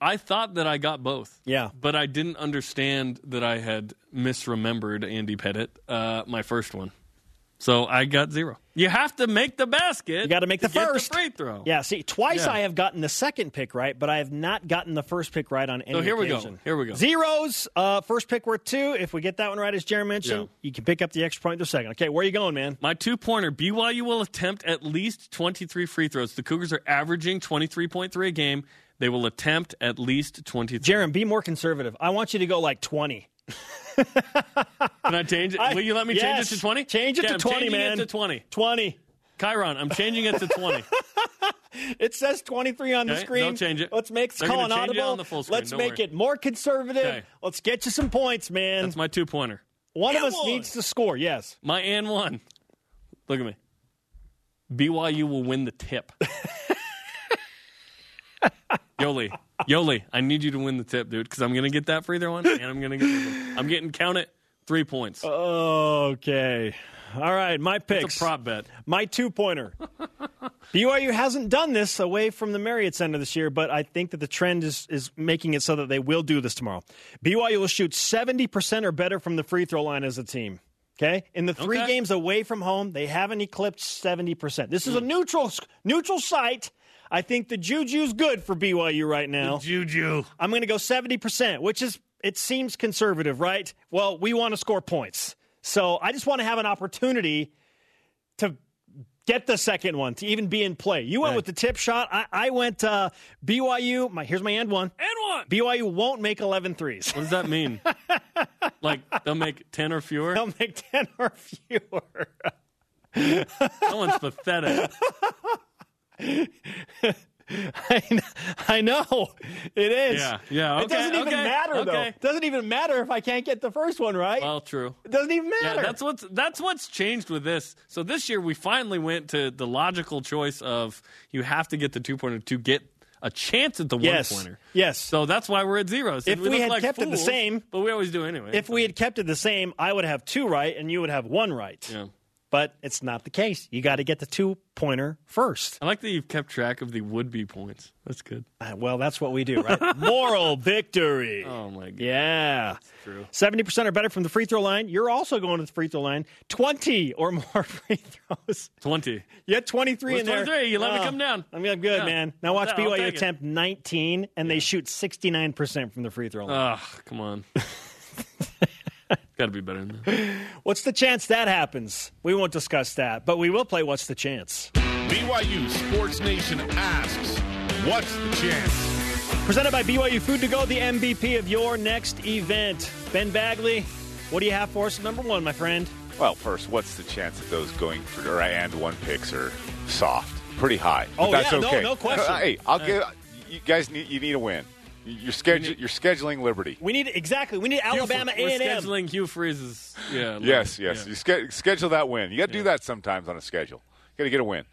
Speaker 2: I thought that I got both.
Speaker 1: Yeah.
Speaker 2: But I didn't understand that I had misremembered Andy Pettit, uh, my first one. So I got zero. You have to make the basket.
Speaker 1: You got to make the
Speaker 2: get
Speaker 1: first
Speaker 2: free throw.
Speaker 1: Yeah, see, twice
Speaker 2: Yeah.
Speaker 1: I have gotten the second pick right, but I have not gotten the first pick right on any
Speaker 2: So here we go. Here we go.
Speaker 1: Zeros. Uh, first pick worth two. If we get that one right, as Jeremy mentioned,
Speaker 2: Yeah.
Speaker 1: you can pick up the extra point the second. Okay, where are you going, man?
Speaker 2: My two pointer BYU will attempt at least 23 free throws. The Cougars are averaging 23.3 a game. They will attempt at least twenty.
Speaker 1: Jeremy, be more conservative. I want you to go like 20.
Speaker 2: Can I change it? Will you let me
Speaker 1: Yes.
Speaker 2: change it to 20?
Speaker 1: Change it
Speaker 2: Yeah,
Speaker 1: to
Speaker 2: I'm
Speaker 1: 20,
Speaker 2: changing
Speaker 1: man.
Speaker 2: it to 20.
Speaker 1: 20.
Speaker 2: Chiron, I'm changing it to 20.
Speaker 1: It says 23 on the screen.
Speaker 2: don't change it.
Speaker 1: Let's make
Speaker 2: They're
Speaker 1: call an audible.
Speaker 2: on the full screen,
Speaker 1: Let's
Speaker 2: don't
Speaker 1: make
Speaker 2: worry.
Speaker 1: it more conservative.
Speaker 2: Okay.
Speaker 1: Let's get you some points, man.
Speaker 2: That's my two pointer.
Speaker 1: one of us
Speaker 2: one.
Speaker 1: needs to score. Yes.
Speaker 2: My and one. Look at me. BYU will win the tip. Yoeli, Yoeli, I need you to win the tip, dude, because I'm gonna get that free throw one, and I'm gonna get. I'm getting count it three points.
Speaker 1: Okay. All right, my picks.
Speaker 2: It's a prop bet.
Speaker 1: My two pointer. BYU hasn't done this away from the Marriott Center this year, but I think that the trend is, is making it so that they will do this tomorrow. BYU will shoot 70% or better from the free throw line as a team. Okay? In the three
Speaker 2: Okay.
Speaker 1: games away from home, they haven't eclipsed 70%. This is a hmm. neutral neutral site. I think the juju's good for BYU right now.
Speaker 2: Juju.
Speaker 1: I'm going to go 70%, which is, it seems conservative, right? Well, we want to score points. So I just want to have an opportunity to get the second one, to even be in play. You went
Speaker 2: Right.
Speaker 1: with the tip shot. I, I went uh, BYU. My, here's my end one.
Speaker 2: And one.
Speaker 1: BYU won't make 11 threes.
Speaker 2: What does that mean? like they'll make ten or fewer?
Speaker 1: They'll make 10 or fewer.
Speaker 2: That one's pathetic.
Speaker 1: I, I know. It is.
Speaker 2: Yeah, yeah,
Speaker 1: It doesn't even
Speaker 2: okay,
Speaker 1: matter, though.
Speaker 2: okay.
Speaker 1: It doesn't even matter if I can't get the first one right.
Speaker 2: Well, true.
Speaker 1: it doesn't even matter.
Speaker 2: Yeah, that's what's that's what's changed with this. So this year we finally went to the logical choice of you have to get the two pointer to get a chance at the
Speaker 1: Yes.
Speaker 2: one pointer.
Speaker 1: Yes.
Speaker 2: So that's why we're at zeros.
Speaker 1: If we
Speaker 2: look
Speaker 1: had
Speaker 2: like
Speaker 1: kept it the same-
Speaker 2: but we always do anyway.
Speaker 1: if we had kept it the same, I would have two right and you would have one right.
Speaker 2: yeah.
Speaker 1: But it's not the case. You got to get the two pointer first.
Speaker 2: I like that you've kept track of the would be points. That's good.
Speaker 1: Uh, well, that's what we do, right? Moral victory.
Speaker 2: Oh my god.
Speaker 1: Yeah.
Speaker 2: true.
Speaker 1: 70% or better from the free throw line. You're also going to the free throw line. 20 or more free throws.
Speaker 2: Twenty.
Speaker 1: You had 23
Speaker 2: Where's
Speaker 1: in there.
Speaker 2: 23? You let me
Speaker 1: Oh,
Speaker 2: come down.
Speaker 1: I mean, I'm good,
Speaker 2: Yeah.
Speaker 1: man. Now watch
Speaker 2: Yeah,
Speaker 1: BYU
Speaker 2: it.
Speaker 1: attempt 19, and they shoot 69% from the free throw line.
Speaker 2: Ugh, come on. Got to be better than that.
Speaker 1: What's the chance that happens? We won't discuss that, but we will play What's the Chance?
Speaker 3: BYU Sports Nation asks, what's the chance?
Speaker 1: Presented by BYU Food to Go, the MVP of your next event. Ben Bagley, what do you have for us? Number one, my friend.
Speaker 6: Well, first, what's the chance that those going for and one picks are soft? Pretty high. But
Speaker 1: Oh,
Speaker 6: that's
Speaker 1: yeah, no-
Speaker 6: okay.
Speaker 1: no question.
Speaker 6: Hey, I'll give you guys need you need a win. You're schedule, you're scheduling Liberty.
Speaker 1: We need exactly. We need Alabama A and M.
Speaker 2: scheduling Hugh Freeze's. Yeah.
Speaker 6: Yes,
Speaker 2: yeah.
Speaker 6: yes. You ske- schedule that win. You got to do that sometimes on a schedule. You got to get a win.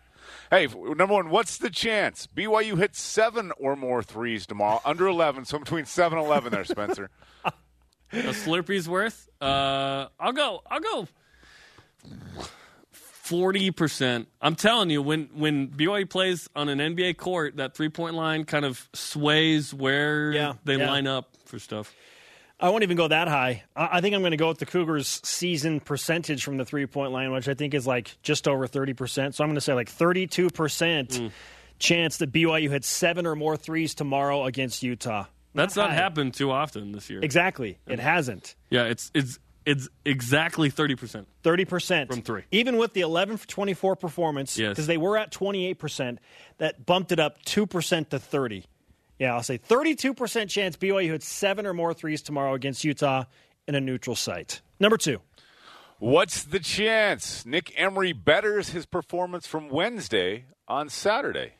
Speaker 6: Hey, number one, what's the chance? BYU hits seven or more threes tomorrow, under 11, so between 7 and 11 there, Spencer.
Speaker 2: a Slurpee's worth. Uh, I'll go. I'll go. Forty percent. I'm telling you, when when BYU plays on an NBA court, that three point line kind of sways where
Speaker 1: Yeah,
Speaker 2: they
Speaker 1: yeah.
Speaker 2: line up for stuff.
Speaker 1: I won't even go that high. I I think I'm going to go with the Cougars' season percentage from the three point line, which I think is like just over 30%. So I'm going to say like 32%
Speaker 2: Hmm.
Speaker 1: chance that BYU hit seven or more threes tomorrow against Utah.
Speaker 2: That's not
Speaker 1: high.
Speaker 2: happened too often this year.
Speaker 1: Exactly. It hasn't.
Speaker 2: Yeah, it's it's it's exactly thirty percent.
Speaker 1: 30%
Speaker 2: From three.
Speaker 1: Even with the 11 for 24 performance,
Speaker 2: Yes.
Speaker 1: because they were at 28%, that bumped it up 2% to 30. Yeah, I'll say 32% chance BYU hits seven or more threes tomorrow against Utah in a neutral site. Number two.
Speaker 6: What's the chance? Nick Emery betters his performance from Wednesday on Saturday.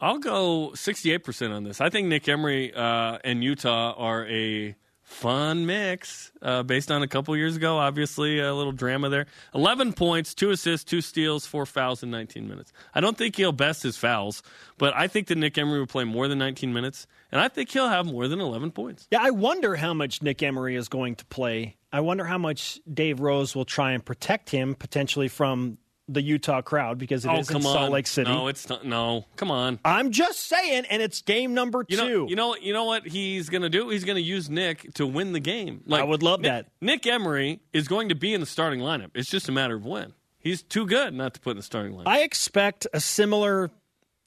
Speaker 2: I'll go sixty eight percent on this. I think Nick Emery uh, and Utah are a fun mix uh, based on a couple years ago. Obviously, a little drama there. 11 points, two assists, two steals, four fouls in 19 minutes. I don't think he'll best his fouls, but I think that Nick Emery will play more than 19 minutes, and I think he'll have more than 11 points.
Speaker 1: Yeah, I wonder how much Nick Emery is going to play. I wonder how much Dave Rose will try and protect him potentially from the Utah crowd because it
Speaker 2: oh,
Speaker 1: is
Speaker 2: come
Speaker 1: in Salt
Speaker 2: on.
Speaker 1: Lake City.
Speaker 2: No, it's not. No, come on.
Speaker 1: I'm just saying, and it's game number
Speaker 2: You
Speaker 1: two.
Speaker 2: know, you know, you know what he's going to do? He's going to use Nick to win the game. Like
Speaker 1: I would love
Speaker 2: Nick,
Speaker 1: that.
Speaker 2: Nick Emery is going to be in the starting lineup. It's just a matter of when. He's too good not to put in the starting lineup.
Speaker 1: I expect a similar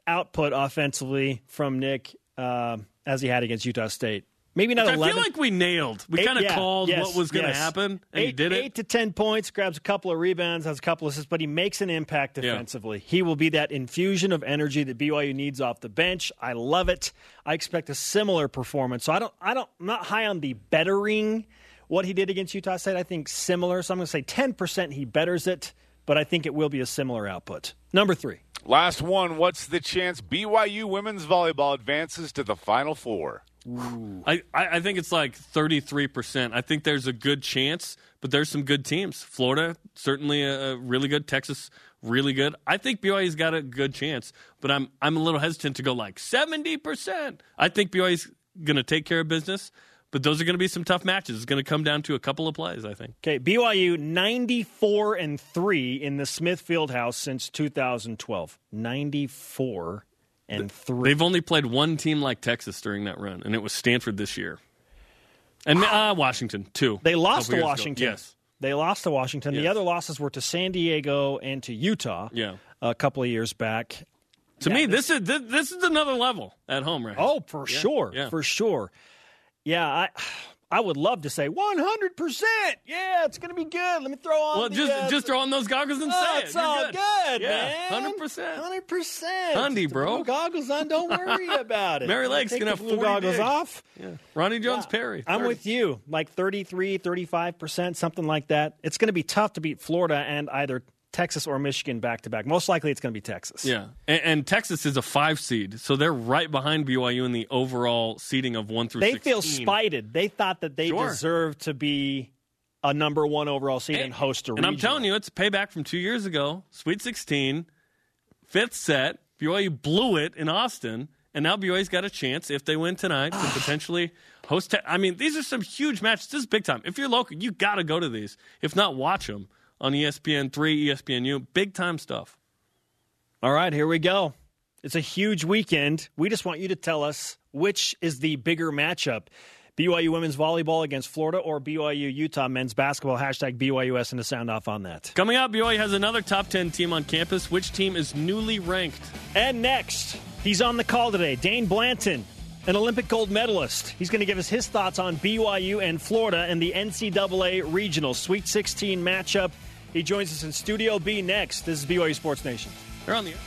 Speaker 1: output offensively from Nick uh, as he had against Utah State. Maybe not
Speaker 2: Which I feel like we nailed. We kind of
Speaker 1: yeah,
Speaker 2: called
Speaker 1: yes,
Speaker 2: what was going to
Speaker 1: yes.
Speaker 2: happen, and
Speaker 1: eight,
Speaker 2: he did it.
Speaker 1: Eight to ten points, grabs a couple of rebounds, has a couple of assists, but he makes an impact
Speaker 2: Yeah.
Speaker 1: defensively. He will be that infusion of energy that BYU needs off the bench. I love it. I expect a similar performance. So I don't, I don't, I'm not high on the bettering what he did against Utah State. I think similar. So I'm going to say 10 percent he betters it, but I think it will be a similar output. Number three.
Speaker 6: Last one. What's the chance BYU women's volleyball advances to the Final Four?
Speaker 2: I, I think it's like 33%. I think there's a good chance, but there's some good teams. Florida, certainly a, a really good. Texas, really good. I think BYU's got a good chance, but I'm I'm a little hesitant to go like 70%. I think BYU's going to take care of business, but those are going to be some tough matches. It's going to come down to a couple of plays, I think.
Speaker 1: Okay, BYU 94 and 3 in the Smith Fieldhouse since 2012. 94 and 3.
Speaker 2: They've only played one team like Texas during that run, and it was Stanford this year. And uh, Washington, too.
Speaker 1: They lost to
Speaker 2: years ago.
Speaker 1: Washington.
Speaker 2: Yes.
Speaker 1: They lost to Washington. The other losses were to San Diego and to Utah
Speaker 2: Yeah.
Speaker 1: a couple of years back.
Speaker 2: To
Speaker 1: Yeah,
Speaker 2: me,
Speaker 1: this-
Speaker 2: this, is this, this is another level at home, right?
Speaker 1: Oh, for
Speaker 2: Yeah,
Speaker 1: sure.
Speaker 2: yeah.
Speaker 1: For sure. Yeah, I I would love to say 100%. Yeah, it's going to be good. Let me throw on
Speaker 2: Well,
Speaker 1: the,
Speaker 2: just
Speaker 1: uh,
Speaker 2: just throw on those goggles and
Speaker 1: Oh,
Speaker 2: say it.
Speaker 1: it's all
Speaker 2: good.
Speaker 1: good,
Speaker 2: Yeah,
Speaker 1: man.
Speaker 2: hundred percent.
Speaker 1: Hundred percent.
Speaker 2: Hundy, bro.
Speaker 1: Goggles on. Don't worry about it.
Speaker 2: Mary Lake's
Speaker 1: Take
Speaker 2: gonna have
Speaker 1: blue
Speaker 2: 40
Speaker 1: goggles
Speaker 2: gigs.
Speaker 1: off.
Speaker 2: Yeah. Roni Jones Perry.
Speaker 1: I'm with you. Like 33, 35%, something like that. It's going to be tough to beat Florida and either Texas or Michigan back to back. Most likely it's going to be Texas.
Speaker 2: Yeah, and, and Texas is a five seed, so they're right behind BYU in the overall seeding of one through.
Speaker 1: They
Speaker 2: 16.
Speaker 1: feel spited. They thought that they
Speaker 2: Sure.
Speaker 1: deserved to be a number one overall seed and, host a
Speaker 2: And I'm telling you, it's payback from two years ago. Sweet 16, fifth set. BYU blew it in Austin, and now BYU's got a chance if they win tonight to potentially host. Te- I mean, these are some huge matches. This is big time. If you're local, you got to go to these. If not, watch them on E ESPN three, ESPNU. Big time stuff.
Speaker 1: All right, here we go. It's a huge weekend. We just want you to tell us which is the bigger matchup. BYU women's volleyball against Florida or BYU Utah men's basketball. Hashtag BYUS and to sound off on that.
Speaker 2: Coming up, BYU has another top 10 team on campus. Which team is newly ranked?
Speaker 1: And next, he's on the call today. Dain Blanton, an Olympic gold medalist. He's going to give us his thoughts on BYU and Florida and the NCAA Regional Sweet 16 matchup. He joins us in Studio B next. This is BYU Sports Nation.
Speaker 2: They're on the air.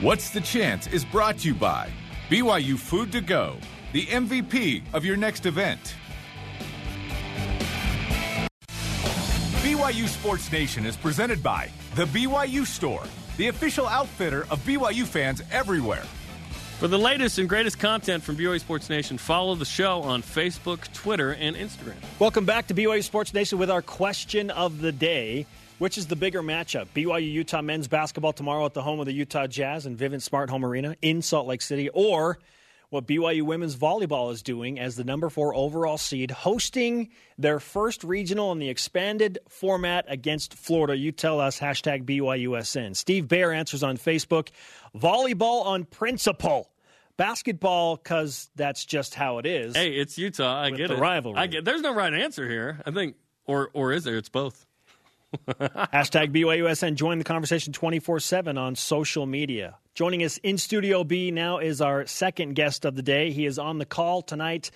Speaker 3: What's the Chance is brought to you by BYU Food to Go, the MVP of your next event. BYU Sports Nation is presented by The BYU Store, the official outfitter of BYU fans everywhere.
Speaker 2: For the latest and greatest content from BYU Sports Nation, follow the show on Facebook, Twitter, and Instagram.
Speaker 1: Welcome back to BYU Sports Nation with our question of the day. Which is the bigger matchup? BYU Utah men's basketball tomorrow at the home of the Utah Jazz and Vivint Smart Home Arena in Salt Lake City, or what BYU women's volleyball is doing as the number four overall seed, hosting their first regional in the expanded format against Florida. You tell us, hashtag BYUSN. Steve Baer answers on Facebook volleyball on principle. Basketball, because that's just how it is.
Speaker 2: Hey, it's Utah. I get
Speaker 1: the
Speaker 2: it.
Speaker 1: rivalry.
Speaker 2: I get. There's no right answer here. I think, or or is there? It's both.
Speaker 1: Hashtag BYUSN. Join the conversation 24 7 on social media. Joining us in Studio B now is our second guest of the day. He is on the call tonight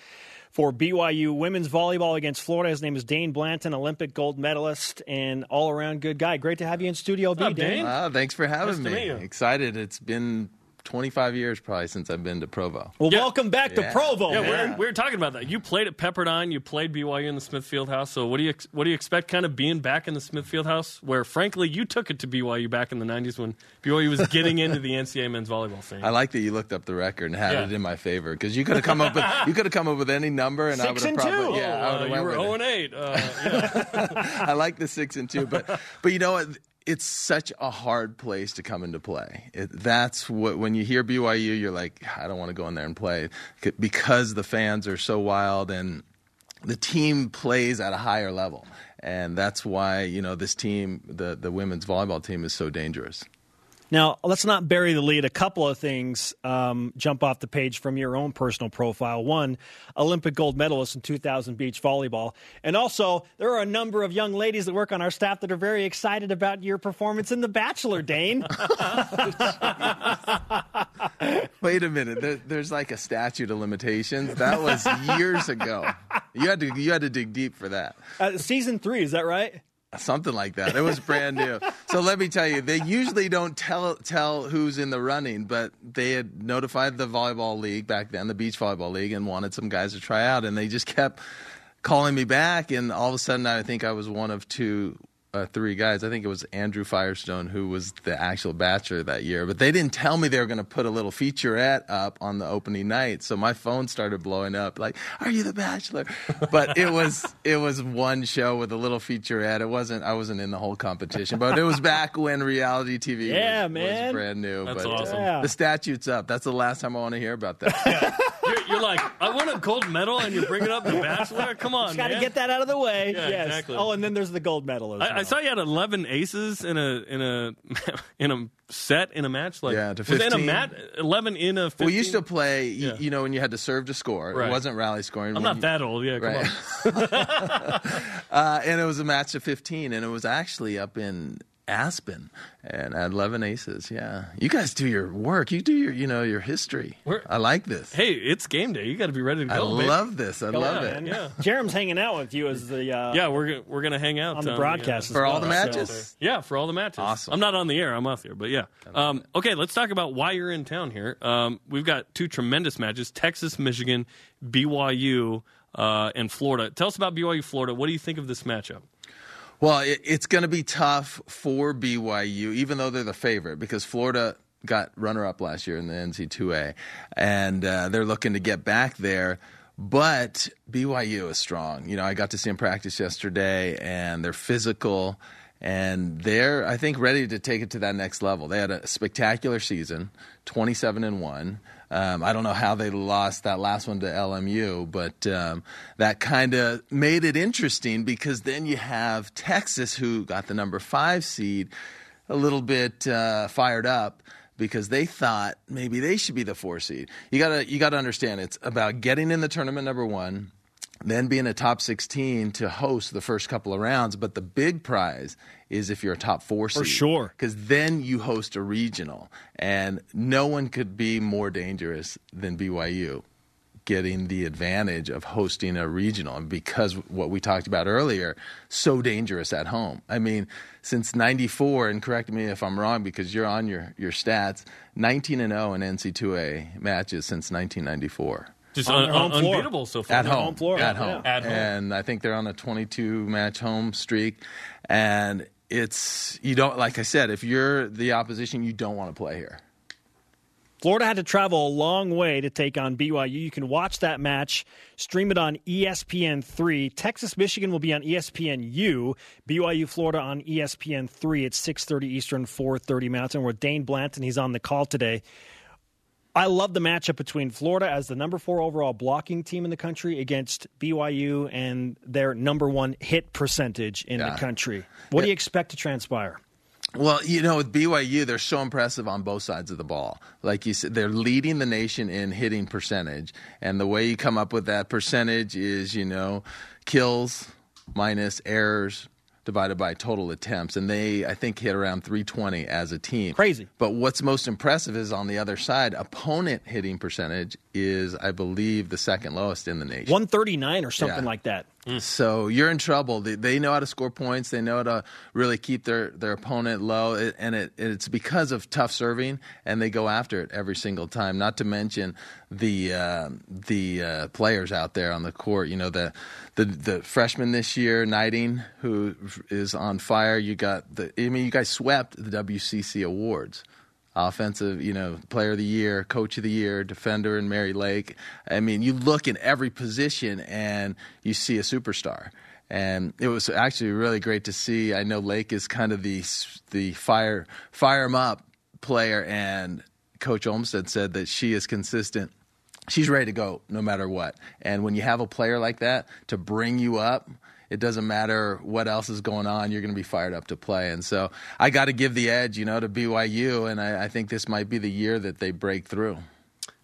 Speaker 1: for BYU women's volleyball against Florida. His name is Dain Blanton, Olympic gold medalist and all around good guy. Great to have you in Studio B,
Speaker 2: up,
Speaker 1: Dain.
Speaker 2: Dain?
Speaker 7: Ah, thanks for having
Speaker 2: Nice to
Speaker 7: me.
Speaker 2: meet you.
Speaker 7: Excited. It's been 25 years probably since I've been to Provo.
Speaker 1: Well,
Speaker 2: Yeah.
Speaker 1: welcome back
Speaker 7: Yeah.
Speaker 1: to Provo.
Speaker 2: Yeah,
Speaker 1: man.
Speaker 2: we were, we were talking about that. You played at Pepperdine. You played BYU in the Smith Fieldhouse. So what do you ex- what do you expect? Kind of being back in the Smith Fieldhouse, where frankly you took it to BYU back in the '90s when BYU was getting into the NCAA men's volleyball scene.
Speaker 7: I like that you looked up the record and had
Speaker 2: Yeah.
Speaker 7: it in my favor because you could have come up with you could have come up with any number and I would
Speaker 1: Six
Speaker 7: have
Speaker 1: and
Speaker 7: probably
Speaker 1: two.
Speaker 7: yeah I
Speaker 2: Uh,
Speaker 7: would have
Speaker 2: you were
Speaker 7: with
Speaker 2: zero and eight. Uh, yeah.
Speaker 7: I like the six and two, but but you know what? It's such a hard place to come into play. It, that's what when you hear BYU, you're like, I don't want to go in there and play because the fans are so wild and the team plays at a higher level, and that's why you know this team, the the women's volleyball team, is so dangerous.
Speaker 1: Now, let's not bury the lead. A couple of things um, jump off the page from your own personal profile. One, Olympic gold medalist in 2000 beach volleyball. And also, there are a number of young ladies that work on our staff that are very excited about your performance in The Bachelor, Dain.
Speaker 7: Wait a minute, there, there's like a statute of limitations. That was years ago. You had to you had to dig deep for that.
Speaker 1: uh, season three, is that right?
Speaker 7: Something like that. It was brand new. So let me tell you, they usually don't tell tell who's in the running, but they had notified the volleyball league back then, the beach volleyball league, and wanted some guys to try out, and they just kept calling me back, and all of a sudden, I think I was one of two. Uh, three guys. I think it was Andrew Firestone who was the actual bachelor that year, but they didn't tell me they were going to put a little featurette up on the opening night. So my phone started blowing up, like, "Are you the bachelor?" But it was it was one show with a little featurette. It wasn't. I wasn't in the whole competition, but it was back when reality TV
Speaker 1: Yeah,
Speaker 7: was,
Speaker 1: man.
Speaker 7: was brand new.
Speaker 2: That's
Speaker 7: but uh,
Speaker 2: awesome.
Speaker 1: Yeah.
Speaker 7: the statute's up. That's the last time I want to hear about that.
Speaker 2: you're, you're like, I want a gold medal, and you're bringing up the Bachelor. Come on, you
Speaker 1: Got to
Speaker 2: man.
Speaker 1: get that out of the way.
Speaker 2: Yeah,
Speaker 1: yes.
Speaker 2: exactly.
Speaker 1: Oh, and then there's the gold medal as
Speaker 2: I, I
Speaker 1: well.
Speaker 2: saw you had 11 aces in a in a in a set in a match. Like,
Speaker 7: Yeah, to
Speaker 2: was it in a
Speaker 7: 15.
Speaker 2: mat? 11 in a. 15?
Speaker 7: we used to play, y-
Speaker 2: Yeah.
Speaker 7: you know, when you had to serve to score.
Speaker 2: Right.
Speaker 7: It wasn't rally scoring.
Speaker 2: I'm
Speaker 7: When
Speaker 2: not
Speaker 7: you-
Speaker 2: that old. Yeah, come
Speaker 7: Right.
Speaker 2: on.
Speaker 7: Uh, and it was a match of 15, and it was actually up in Aspen, and I had 11 aces. Yeah, you guys do your work. You do your, you know, your history.
Speaker 2: We're-
Speaker 7: I like this.
Speaker 2: Hey, it's game day. You got to be ready to
Speaker 7: I
Speaker 2: go. baby.
Speaker 7: love this. I love
Speaker 2: on,
Speaker 7: it.
Speaker 2: Yeah.
Speaker 1: Jarom's hanging out with you as the uh,
Speaker 2: Yeah, we're gonna, we're gonna hang out
Speaker 1: on the
Speaker 2: uh,
Speaker 1: broadcast as
Speaker 7: For all the
Speaker 1: so-
Speaker 7: matches?
Speaker 2: Yeah, for all the matches.
Speaker 7: Awesome.
Speaker 2: I'm not on the air. I'm off here, but yeah. Um, okay, let's talk about why you're in town here. Um, we've got two tremendous matches: Texas, Michigan, BYU, uh, and Florida. Tell us about BYU, Florida. What do you think of this matchup?
Speaker 7: Well, it, it's going to be tough for BYU, even though they're the favorite, because Florida got runner up last year in the NC2A, and uh, they're looking to get back there. But BYU is strong. You know, I got to see them practice yesterday, and they're physical, and they're, I think, ready to take it to that next level. They had a spectacular season, 27 and 1. Um, I don't know how they lost that last one to LMU, but um, that kind of made it interesting because then you have Texas, who got the number five seed, a little bit uh, fired up because they thought maybe they should be the four seed. You gotta you gotta understand it's about getting in the tournament number one, then being a top 16 to host the first couple of rounds. But the big prize is if you're a top four seed.
Speaker 1: For sure.
Speaker 7: Because then you host a regional. And no one could be more dangerous than BYU getting the advantage of hosting a regional. And because what we talked about earlier, so dangerous at home. I mean, since 94, and correct me if I'm wrong because you're on your, your stats, 19 and 0 in NC2A matches since 1994.
Speaker 2: Just
Speaker 1: On
Speaker 2: un-
Speaker 1: their home
Speaker 2: un-
Speaker 1: floor.
Speaker 2: unbeatable so far.
Speaker 7: At home,
Speaker 1: home floor.
Speaker 7: at
Speaker 1: Yeah.
Speaker 7: home,
Speaker 2: At home.
Speaker 7: and I think they're on a 22 match home streak. And it's you don't like I said, if you're the opposition, you don't want to play here.
Speaker 1: Florida had to travel a long way to take on BYU. You can watch that match, stream it on E ESPN3. Texas Michigan will be on ESPNU. BYU Florida on E ESPN3 at 6:30 Eastern, 4:30 Mountain. With Dain Blanton, he's on the call today. I love the matchup between Florida as the number four overall blocking team in the country against BYU and their number one hit percentage in the country. What do you expect to transpire?
Speaker 7: Well, you know, with BYU, they're so impressive on both sides of the ball. Like you said, they're leading the nation in hitting percentage. And the way you come up with that percentage is, you know, kills minus errors divided by total attempts. And they, I think, hit around 320 as a team.
Speaker 1: Crazy.
Speaker 7: But what's most impressive is on the other side, opponent hitting percentage is, I believe, the second lowest in the nation.
Speaker 1: 139 or something
Speaker 7: Yeah.
Speaker 1: like that.
Speaker 7: So you're in trouble. They, they know how to score points. They know how to really keep their, their opponent low, it, and it, it's because of tough serving, and they go after it every single time. Not to mention the uh, the uh, players out there on the court. You know the the the freshman this year, Knighting, who is on fire. You got the. I mean, you guys swept the WCC awards offensive, you know, player of the year, coach of the year, defender in Mary Lake. I mean, you look in every position and you see a superstar. And it was actually really great to see. I know Lake is kind of the the fire fire him up player, and Coach Olmstead said that she is consistent. She's ready to go no matter what. And when you have a player like that to bring you up, it doesn't matter what else is going on. You're going to be fired up to play. And so I got to give the edge, you know, to BYU. And I, I, think this might be the year that they break through.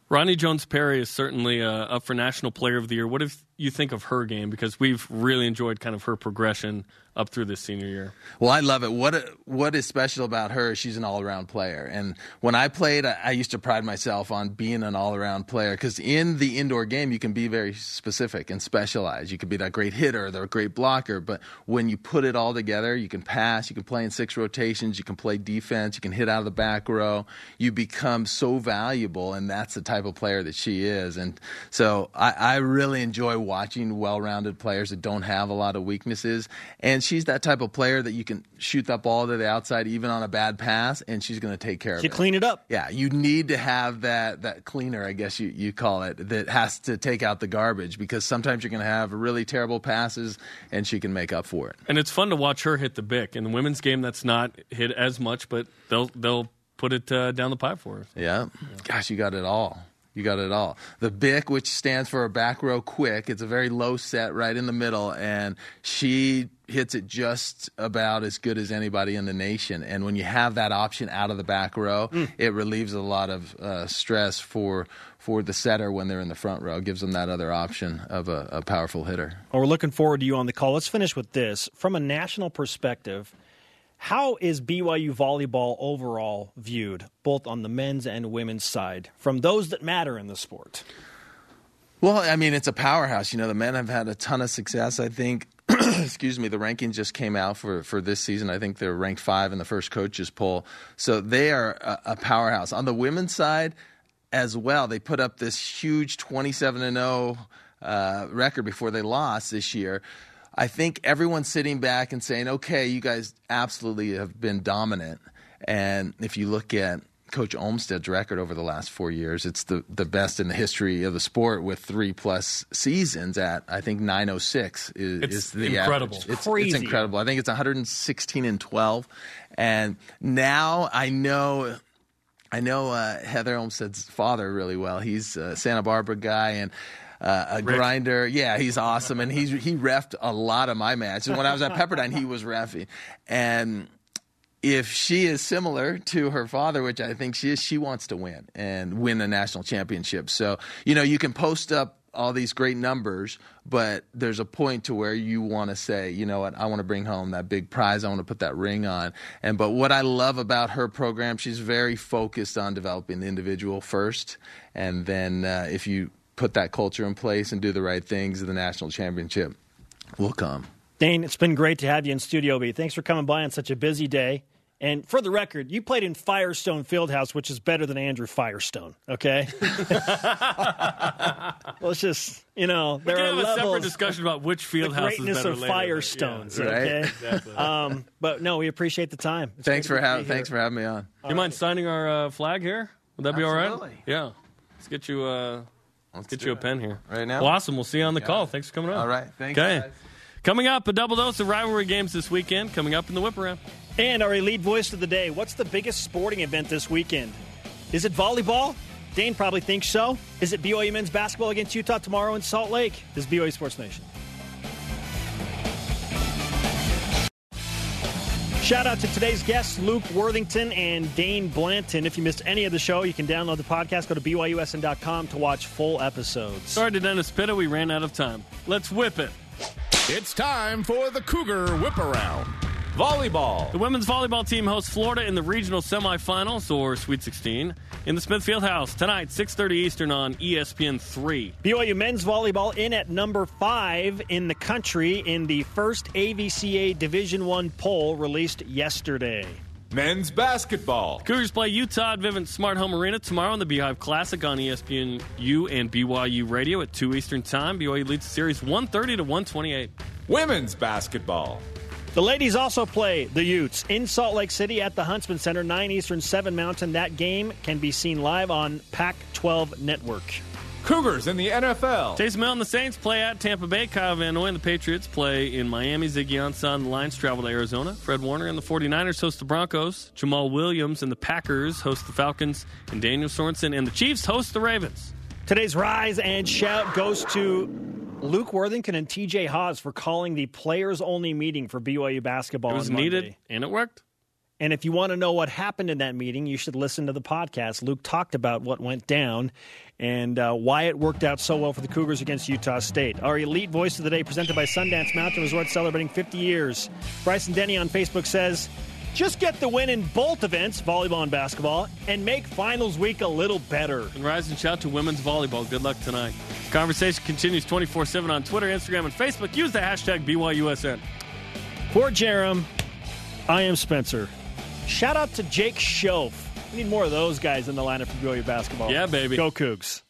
Speaker 2: Roni Jones Perry is certainly uh, up for National Player of the Year. What do you think of her game? Because we've really enjoyed kind of her progression up through this senior year.
Speaker 7: Well, I love it. What what is special about her? Is she's an all around player, and when I played, I, used to pride myself on being an all around player because in the indoor game you can be very specific and specialized. You can be that great hitter, the great blocker, but when you put it all together, you can pass, you can play in six rotations, you can play defense, you can hit out of the back row. You become so valuable, and that's the type of player that she is. And so I, I really enjoy watching well rounded players that don't have a lot of weaknesses and she's that type of player that you can shoot that ball to the outside even on a bad pass, and she's going to take care of
Speaker 1: she
Speaker 7: it.
Speaker 1: She clean it up.
Speaker 7: Yeah, you need to have that that cleaner, I guess you, you call it, that has to take out the garbage because sometimes you're going to have really terrible passes, and she can make up for it.
Speaker 2: And it's fun to watch her hit the BIC. In the women's game, that's not hit as much, but they'll they'll put it uh, down the pipe for her.
Speaker 7: Yeah. yeah. Gosh, you got it all. You got it all. The BIC, which stands for a back row quick, it's a very low set right in the middle, and she hits it just about as good as anybody in the nation. And when you have that option out of the back row, mm. it relieves a lot of uh, stress for for the setter when they're in the front row. It gives them that other option of a, a powerful hitter.
Speaker 1: Well, we're looking forward to you on the call. Let's finish with this from a national perspective. How is BYU volleyball overall viewed, both on the men's and women's side, from those that matter in the sport?
Speaker 7: Well, I mean, it's a powerhouse. You know, the men have had a ton of success. I think, excuse me, the rankings just came out for, for this season. I think they're ranked five in the first coaches poll. So they are a, a powerhouse. On the women's side as well, they put up this huge 27 and 0 uh, record before they lost this year. I think everyone's sitting back and saying, okay, you guys absolutely have been dominant. And if you look at Coach Olmstead's record over the last four years, it's the, the best in the history of the sport with three plus seasons at, I think, 906 is,
Speaker 2: it's
Speaker 7: is the
Speaker 2: incredible.
Speaker 7: It's, it's incredible. I think it's 116 and 12. And now I know I know uh, Heather Olmstead's father really well. He's a Santa Barbara guy, and uh, a Rick. grinder. Yeah, he's awesome, and he's he refed a lot of my matches. When I was at Pepperdine, he was refing, and if she is similar to her father, which I think she is, she wants to win and win a national championship. So you know, you can post up all these great numbers, but there's a point to where you want to say, you know what, I want to bring home that big prize. I want to put that ring on. And but what I love about her program, she's very focused on developing the individual first, and then uh, if you put that culture in place and do the right things, the national championship will come.
Speaker 1: Dain, it's been great to have you in Studio B. Thanks for coming by on such a busy day. And for the record, you played in Firestone Fieldhouse, which is better than Andrew Firestone. Okay. well, it's just you know there
Speaker 2: we
Speaker 1: are
Speaker 2: have
Speaker 1: levels.
Speaker 2: a separate discussion about which Fieldhouse
Speaker 1: the greatness
Speaker 2: is better
Speaker 1: of
Speaker 2: later,
Speaker 1: Firestones.
Speaker 2: Yeah,
Speaker 1: right?
Speaker 7: Okay.
Speaker 2: Exactly.
Speaker 1: Um, but no, we appreciate the time. It's
Speaker 7: thanks for
Speaker 1: having
Speaker 7: having thanks for having me on.
Speaker 2: Do you mind signing our uh, flag here? Would that be all right? Yeah. Let's get you. Uh, let's get you a pen here.
Speaker 7: Right now?
Speaker 2: Well, awesome. We'll see you on the call. Thanks for coming on.
Speaker 7: All right. Thanks.
Speaker 2: Okay.
Speaker 7: Guys.
Speaker 2: Coming up, a double dose of rivalry games this weekend. Coming up in the whip around.
Speaker 1: And our elite voice of the day. What's the biggest sporting event this weekend? Is it volleyball? Dain probably thinks so. Is it BYU men's basketball against Utah tomorrow in Salt Lake? This is BYU Sports Nation. Shout out to today's guests, Luke Worthington and Dain Blanton. If you missed any of the show, you can download the podcast. Go to BYUSN.com to watch full episodes.
Speaker 2: Sorry to Dennis Pitta, we ran out of time. Let's whip it.
Speaker 3: It's time for the Cougar Whip Around. Volleyball.
Speaker 2: The women's volleyball team hosts Florida in the regional semifinals or Sweet 16 in the Smith Fieldhouse tonight, 6:30 Eastern on ESPN 3.
Speaker 1: BYU men's volleyball in at number five in the country in the first AVCA Division One poll released yesterday.
Speaker 3: Men's basketball.
Speaker 2: Cougars play Utah at Vivint Smart Home Arena tomorrow in the Beehive Classic on ESPN U and BYU Radio at 2 Eastern Time. BYU leads the series 130 to 128.
Speaker 3: Women's basketball.
Speaker 1: The ladies also play the Utes in Salt Lake City at the Huntsman Center, 9 Eastern, 7 Mountain. That game can be seen live on Pac 12 Network.
Speaker 3: Cougars in the NFL.
Speaker 2: Taysom Hill and the Saints play at Tampa Bay. Kyle Van Noy and the Patriots play in Miami. Ziggy Ansah and the Lions travel to Arizona. Fred Warner and the 49ers host the Broncos. Jamaal Williams and the Packers host the Falcons. And Daniel Sorensen and the Chiefs host the Ravens.
Speaker 1: Today's rise and shout goes to Luke Worthington and TJ Haws for calling the players only meeting for BYU basketball.
Speaker 2: It was needed, and it worked.
Speaker 1: And if you want to know what happened in that meeting, you should listen to the podcast. Luke talked about what went down and uh, why it worked out so well for the Cougars against Utah State. Our elite voice of the day, presented by Sundance Mountain Resort, celebrating 50 years. Bryson Denny on Facebook says, just get the win in both events, volleyball and basketball, and make finals week a little better.
Speaker 2: And rise and shout to women's volleyball. Good luck tonight. Conversation continues 24 7 on Twitter, Instagram, and Facebook. Use the hashtag BYUSN.
Speaker 1: For Jarom, I am Spencer. Shout out to Jake Schoaf. We need more of those guys in the lineup for BYU basketball.
Speaker 2: Yeah, baby.
Speaker 1: Go Cougs.